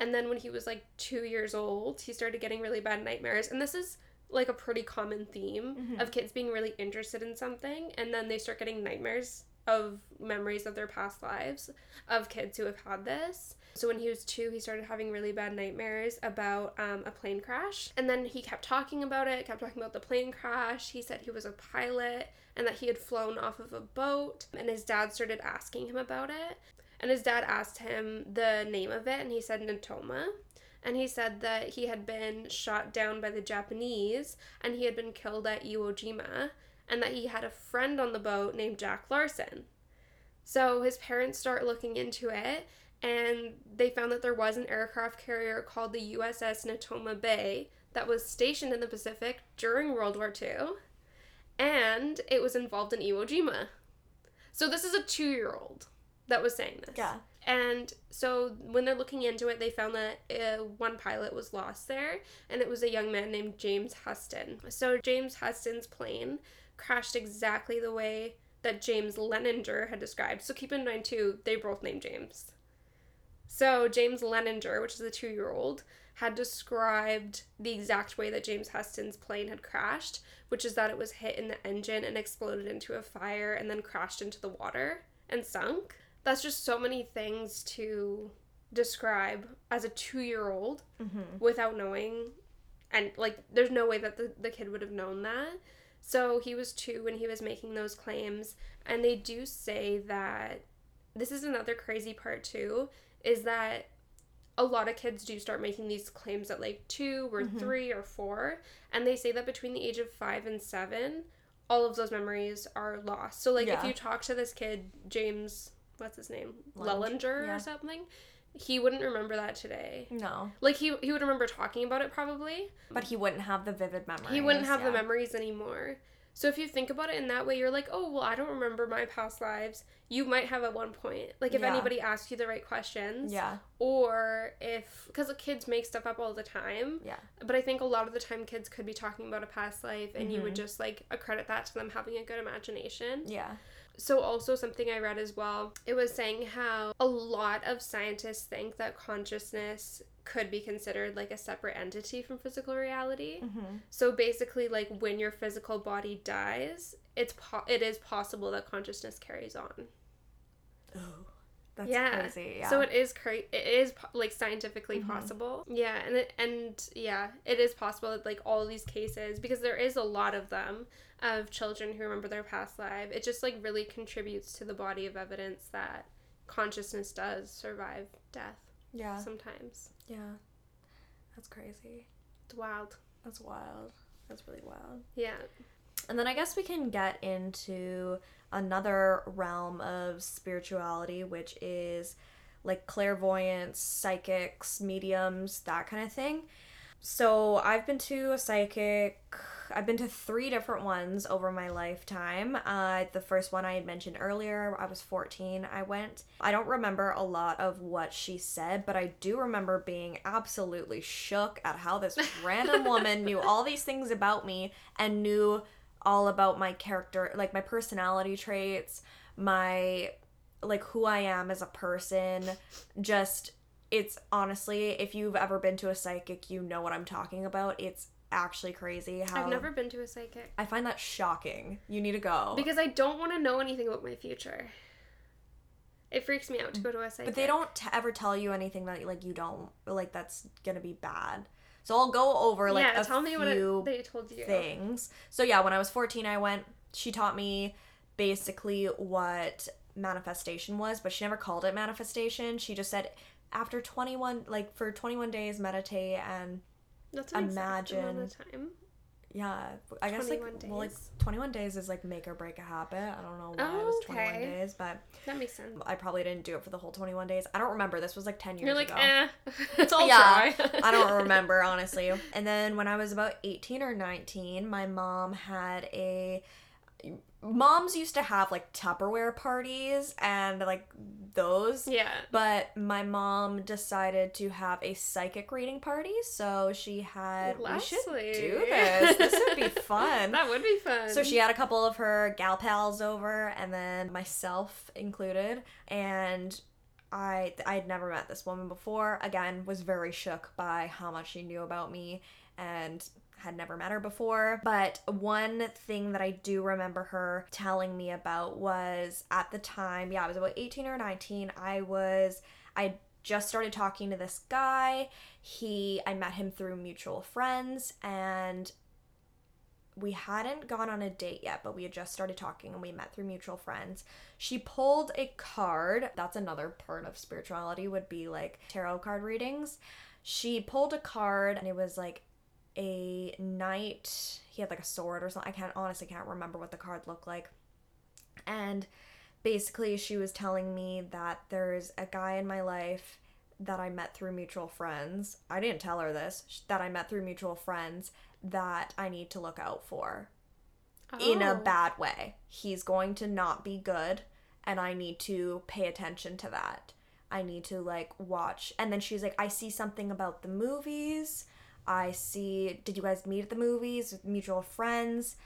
And then when he was like two years old, he started getting really bad nightmares. And this is like a pretty common theme Mhm. of kids being really interested in something and then they start getting nightmares of memories of their past lives of kids who have had this. So when he was two, he started having really bad nightmares about um, a plane crash. And then he kept talking about it, kept talking about the plane crash. He said he was a pilot and that he had flown off of a boat. And his dad started asking him about it. And his dad asked him the name of it, and he said Natoma. And he said that he had been shot down by the Japanese and he had been killed at Iwo Jima, and that he had a friend on the boat named Jack Larsen. So his parents start looking into it, and they found that there was an aircraft carrier called the USS Natoma Bay that was stationed in the Pacific during World War II, and it was involved in Iwo Jima. So this is a two year old that was saying this. Yeah. And so when they're looking into it, they found that uh, one pilot was lost there, and it was a young man named James Huston. So James Huston's plane crashed exactly the way that James Leininger had described. So keep in mind too, they both named James. So James Leininger, which is a two year old, had described the exact way that James Huston's plane had crashed, which is that it was hit in the engine and exploded into a fire and then crashed into the water and sunk. That's just so many things to describe as a two year old Mm-hmm. without knowing. And like, there's no way that the, the kid would have known that. So he was two when he was making those claims. And they do say that this is another crazy part, too, is that a lot of kids do start making these claims at like two or Mhm. three or four. And they say that between the age of five and seven, all of those memories are lost. So, like, if you talk to this kid, James, what's his name? Lellinger, Lellinger yeah. or something, he wouldn't remember that today. No, Like, he, he would remember talking about it probably, but he wouldn't have the vivid memories. he wouldn't have the memories anymore. So if you think about it in that way, you're like, oh well, I don't remember my past lives. You might have at one point, like if Yeah. anybody asks you the right questions, Yeah, or if because kids make stuff up all the time. yeah, But I think a lot of the time, kids could be talking about a past life, and you would Mhm. just like accredit that to them having a good imagination. yeah. So, also something I read as well, it was saying how a lot of scientists think that consciousness could be considered like a separate entity from physical reality. Mm-hmm. So basically, like when your physical body dies, it's po- it is possible that consciousness carries on. Oh, that's Yeah. crazy. Yeah. So it is cra- it is like scientifically Mhm. possible. Yeah, and it, and yeah, it is possible that like all these cases because there is a lot of them of children who remember their past life. It just like really contributes to the body of evidence that consciousness does survive death yeah, sometimes. yeah. That's crazy. It's wild. That's wild. That's really wild. Yeah. And then I guess we can get into another realm of spirituality, which is like clairvoyance, psychics, mediums, that kind of thing. So I've been to a psychic. I've been to three different ones over my lifetime. Uh, the first one I had mentioned earlier, I was 14. I went. I don't remember a lot of what she said, but I do remember being absolutely shook at how this random woman knew all these things about me and knew all about my character, like my personality traits, my like who I am as a person. Just it's honestly, if you've ever been to a psychic, you know what I'm talking about. It's actually crazy how I've never been to a psychic I find that shocking. You need to go. because I don't want to know anything about my future. It freaks me out to go to a psychic. but they don't t- ever tell you anything that like you don't like that's gonna be bad. So I'll go over like yeah, a tell me what few it, they told you. things. So yeah, when I was 14, I went. She taught me basically what manifestation was, but she never called it manifestation. She just said after 21 like for 21 days meditate and That's an exact amount Imagine- time. Yeah, I guess like 21 well like days. 21 days is like make or break a habit. I don't know why it Oh, was 21 okay. days, but That makes sense. I probably didn't do it for the whole 21 days. I don't remember. This was like 10 years You're like, ago. eh, I'll Yeah, try. I don't remember honestly. And then when I was about 18 or 19, my mom had a moms used to have like Tupperware parties and like those. Yeah. But my mom decided to have a psychic reading party, so she had we should do this. This would be fun. That would be fun. So she had a couple of her gal pals over, and then myself included, and I I had never met this woman before. Again, was very shook by how much she knew about me, and had never met her before. But one thing that I do remember her telling me about was at the time, yeah, I was about eighteen or nineteen. I was I just started talking to this guy. He I met him through mutual friends and we hadn't gone on a date yet, but we had just started talking and we met through mutual friends. She pulled a card. That's another part of spirituality would be like tarot card readings. She pulled a card and it was like a knight. He had like a sword or something. I can't honestly can't remember what the card looked like. And basically she was telling me that there's a guy in my life that I met through mutual friends. I didn't tell her this, that I met through mutual friends that I need to look out for in a Oh. bad way. He's going to not be good and I need to pay attention to that. I need to like watch. And then she's like, I see something about the movies. I see, did you guys meet at the movies? with Mutual friends.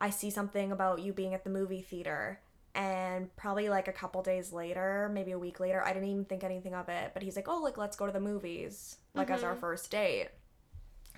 I see something about you being at the movie theater. And probably like a couple days later, maybe a week later, I didn't even think anything of it. But he's like, oh, like, let's go to the movies, like, as our mm-hmm. first date.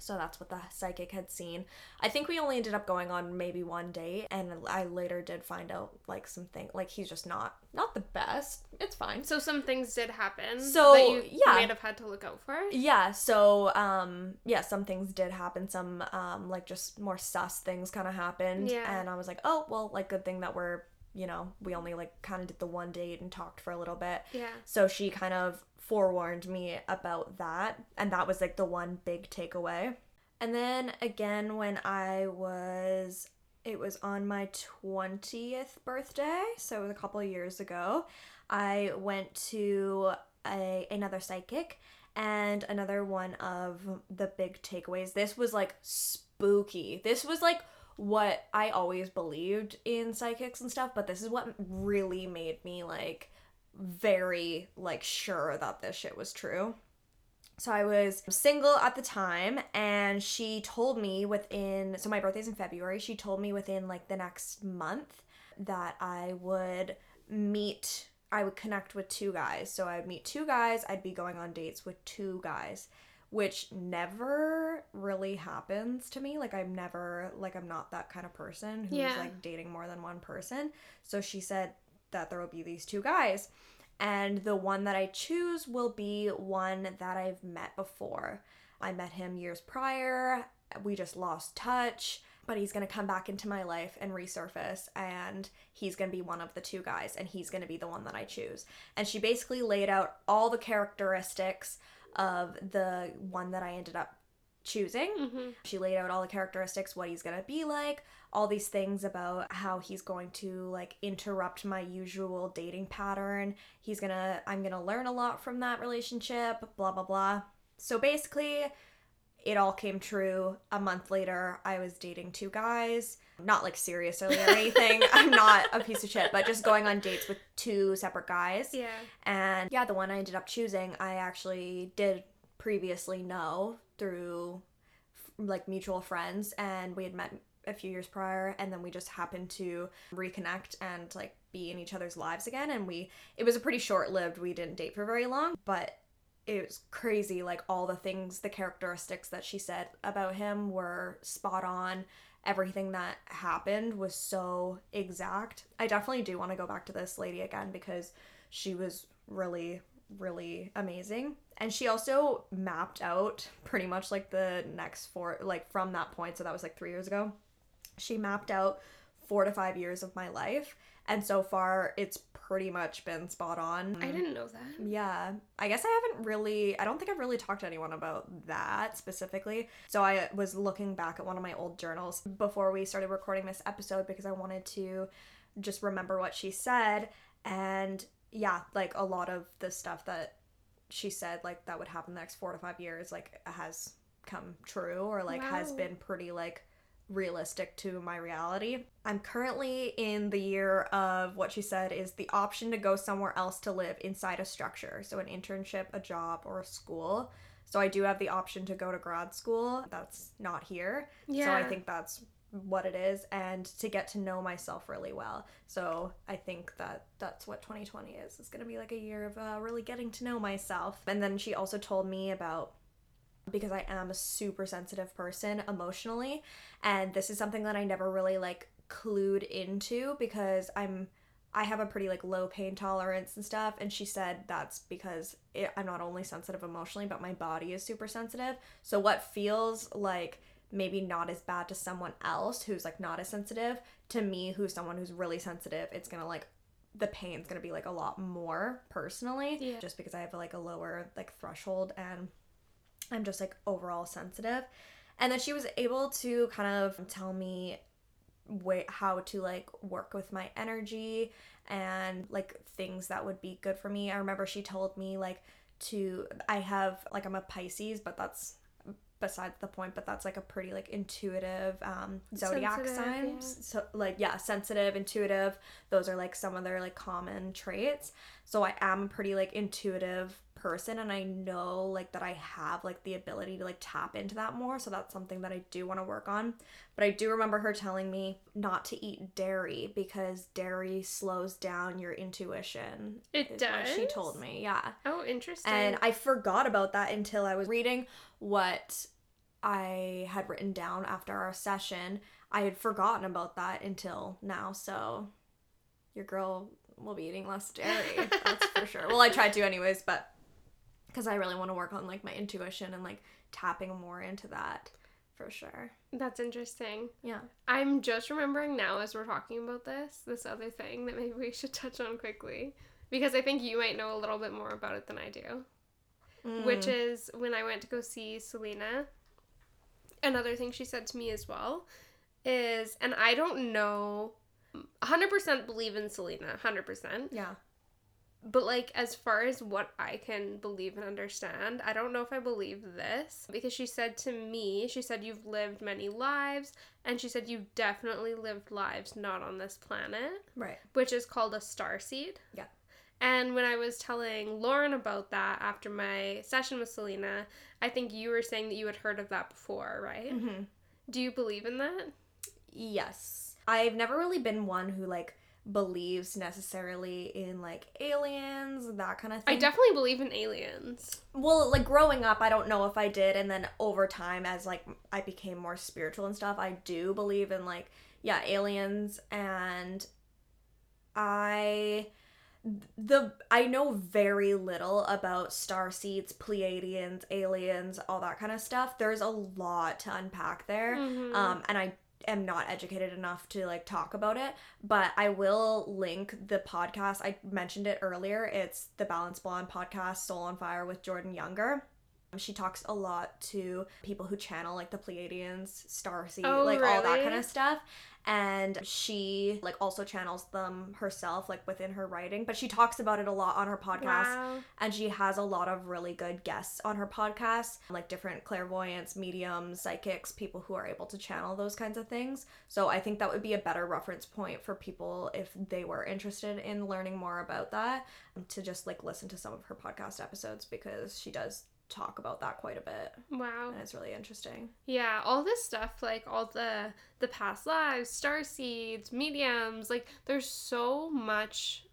So that's what the psychic had seen. I think we only ended up going on maybe one date, and I later did find out like something like he's just not not the best. It's fine. So some things did happen. So, that you yeah. might have had to look out for. Yeah, so um yeah, some things did happen, some um like just more sus things kind of happened Yeah. and I was like, "Oh, well, like good thing that we're, you know, we only like kind of did the one date and talked for a little bit." Yeah. So she kind of forewarned me about that, and that was like the one big takeaway. And then again, when I was, it was on my 20th birthday, so it was a couple years ago, I went to a, another psychic and another one of the big takeaways. This was like spooky. This was like what I always believed in psychics and stuff, but this is what really made me like very like sure that this shit was true. So I was single at the time and she told me within so my birthday's in February. She told me within like the next month that I would meet I would connect with two guys. So I'd meet two guys, I'd be going on dates with two guys, which never really happens to me. Like I'm never like I'm not that kind of person who's Yeah. like dating more than one person. So she said that there will be these two guys and the one that I choose will be one that I've met before. I met him years prior. We just lost touch, but he's to come back into my life and resurface and he's to be one of the two guys and he's to be the one that I choose. And she basically laid out all the characteristics of the one that I ended up choosing. Mm-hmm. She laid out all the characteristics, what he's gonna be like, all these things about how he's going to like interrupt my usual dating pattern. He's gonna, I'm gonna learn a lot from that relationship, blah, blah, blah. So basically, it all came true. A month later, I was dating two guys. Not like seriously or anything. I'm not a piece of shit, but just going on dates with two separate guys. Yeah. And yeah, the one I ended up choosing, I actually did previously know through like mutual friends, and we had met a few years prior, and then we just happened to reconnect and like be in each other's lives again. And we, it was a pretty short lived, we didn't date for very long, but it was crazy. Like all the things, the characteristics that she said about him were spot on. Everything that happened was so exact. I definitely do want to go back to this lady again because she was really, really amazing. And she also mapped out pretty much like the next four, like from that point. So that was like three years ago. She mapped out four to five years of my life. And so far, it's pretty much been spot on. I didn't know that. Yeah. I guess I haven't really, I don't think I've really talked to anyone about that specifically. So I was looking back at one of my old journals before we started recording this episode because I wanted to just remember what she said. And yeah, like a lot of the stuff that she said, like that would happen the next four to five years, like has come true or like has been pretty like realistic to my reality. I'm currently in the year of what she said is the option to go somewhere else to live inside a structure. So, an internship, a job, or a school. So, I do have the option to go to grad school. That's not here. So, I think that's what it is and to get to know myself really well. So, I think that that's what 2020 is. It's going to be like a year of uh, really getting to know myself. And then she also told me about because I am a super sensitive person emotionally and this is something that I never really like clued into because I'm I have a pretty like low pain tolerance and stuff and she said that's because it, I'm not only sensitive emotionally but my body is super sensitive so what feels like maybe not as bad to someone else who's like not as sensitive. To me, who's someone who's really sensitive, it's gonna like the pain's gonna be like a lot more personally. Yeah. Just because I have like a lower like threshold and I'm just like overall sensitive. And then she was able to kind of tell me way how to like work with my energy and like things that would be good for me. I remember she told me like to I have like I'm a Pisces, but that's besides the point but that's like a pretty like intuitive um zodiac sign yeah. so like yeah sensitive intuitive those are like some of their like common traits so i am a pretty like intuitive person and i know like that i have like the ability to like tap into that more so that's something that i do want to work on but i do remember her telling me not to eat dairy because dairy slows down your intuition It what she told me yeah Oh, interesting. and I forgot about that until I was reading what I had written down after our session. I had forgotten about that until now. So your girl will be eating less dairy. that's for sure. Well, I tried to anyways, but because I really want to work on like my intuition and like tapping more into that for sure. That's interesting. Yeah. I'm just remembering now as we're talking about this, this other thing that maybe we should touch on quickly. Because I think you might know a little bit more about it than I do. Which Mm. is when I went to go see Selena, another thing she said to me as well is, and I don't know, 100% believe in Selena, 100%. yeah. But like as far as what I can believe and understand, I don't know if I believe this because she said to me, she said you've lived many lives and she said you've definitely lived lives not on this planet, Right. which is called a star seed. Yeah. And when I was telling Lauren about that after my session with Selena, I think you were saying that you had heard of that before, right? hmm Do you believe in that? Yes. I've never really been one who like believes necessarily in like aliens, that kind of thing. I definitely believe in aliens. well, like growing up, I don't know if I did, and then over time, as like I became more spiritual and stuff, I do believe in like yeah, aliens, and I the I know very little about star seeds, Pleiadians, aliens, all that kind of stuff. There's a lot to unpack there, Mhm. um, and I am not educated enough to like talk about it but i will link the podcast. I mentioned it earlier. It's the Balanced Blonde podcast soul on fire with jordan younger Um, she talks a lot to people who channel like the pleiadians starseed Oh, like all that kind of stuff. And she like also channels them herself like within her writing. But she talks about it a lot on her podcast. Wow. and she has a lot of really good guests on her podcast like different clairvoyants mediums psychics people who are able to channel those kinds of things. So i think that would be a better reference point for people if they were interested in learning more about that um, to just like listen to some of her podcast episodes because she does talk about that quite a bit Wow. and it's really interesting Yeah, all this stuff, like all the the past lives, star seeds, mediums, like there's so much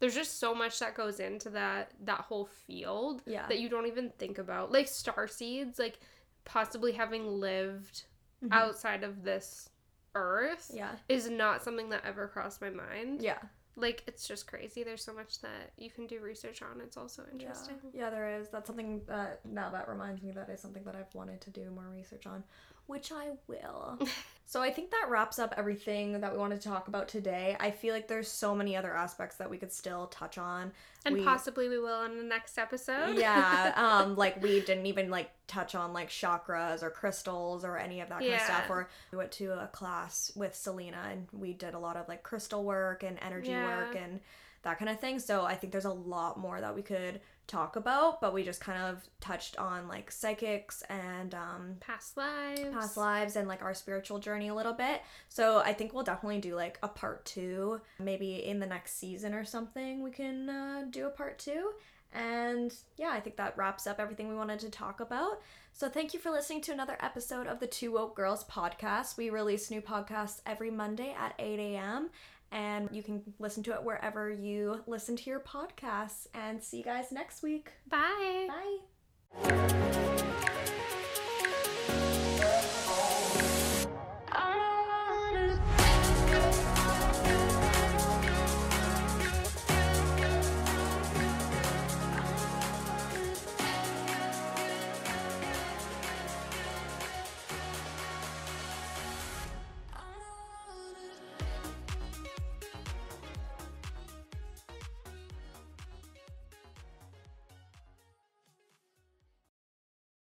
there's just so much that goes into that that whole field yeah that you don't even think about. Like star seeds, like possibly having lived Mhm. outside of this earth yeah is not something that ever crossed my mind. yeah Like it's just crazy. There's so much that you can do research on. It's also interesting. Yeah. yeah, there is. That's something that now that reminds me that is something that I've wanted to do more research on, which I will. so I think that wraps up everything that we wanted to talk about today. I feel like there's so many other aspects that we could still touch on. And We- possibly we will in the next episode. yeah, um, like we didn't even like touch on like chakras or crystals or any of that kind of stuff. Or we went to a class with Selena and we did a lot of like crystal work and energy Yeah. work and that kind of thing. So I think there's a lot more that we could talk about, but we just kind of touched on like psychics and um Past lives. past lives and like our spiritual journey a little bit. So I think we'll definitely do like a part 2 maybe in the next season or something we can uh, do a part 2. And yeah, I think that wraps up everything we wanted to talk about. So thank you for listening to another episode of the Two Woke Girls podcast. We release new podcasts every Monday at 8 a.m. And you can listen to it wherever you listen to your podcasts. And see you guys next week. Bye. Bye.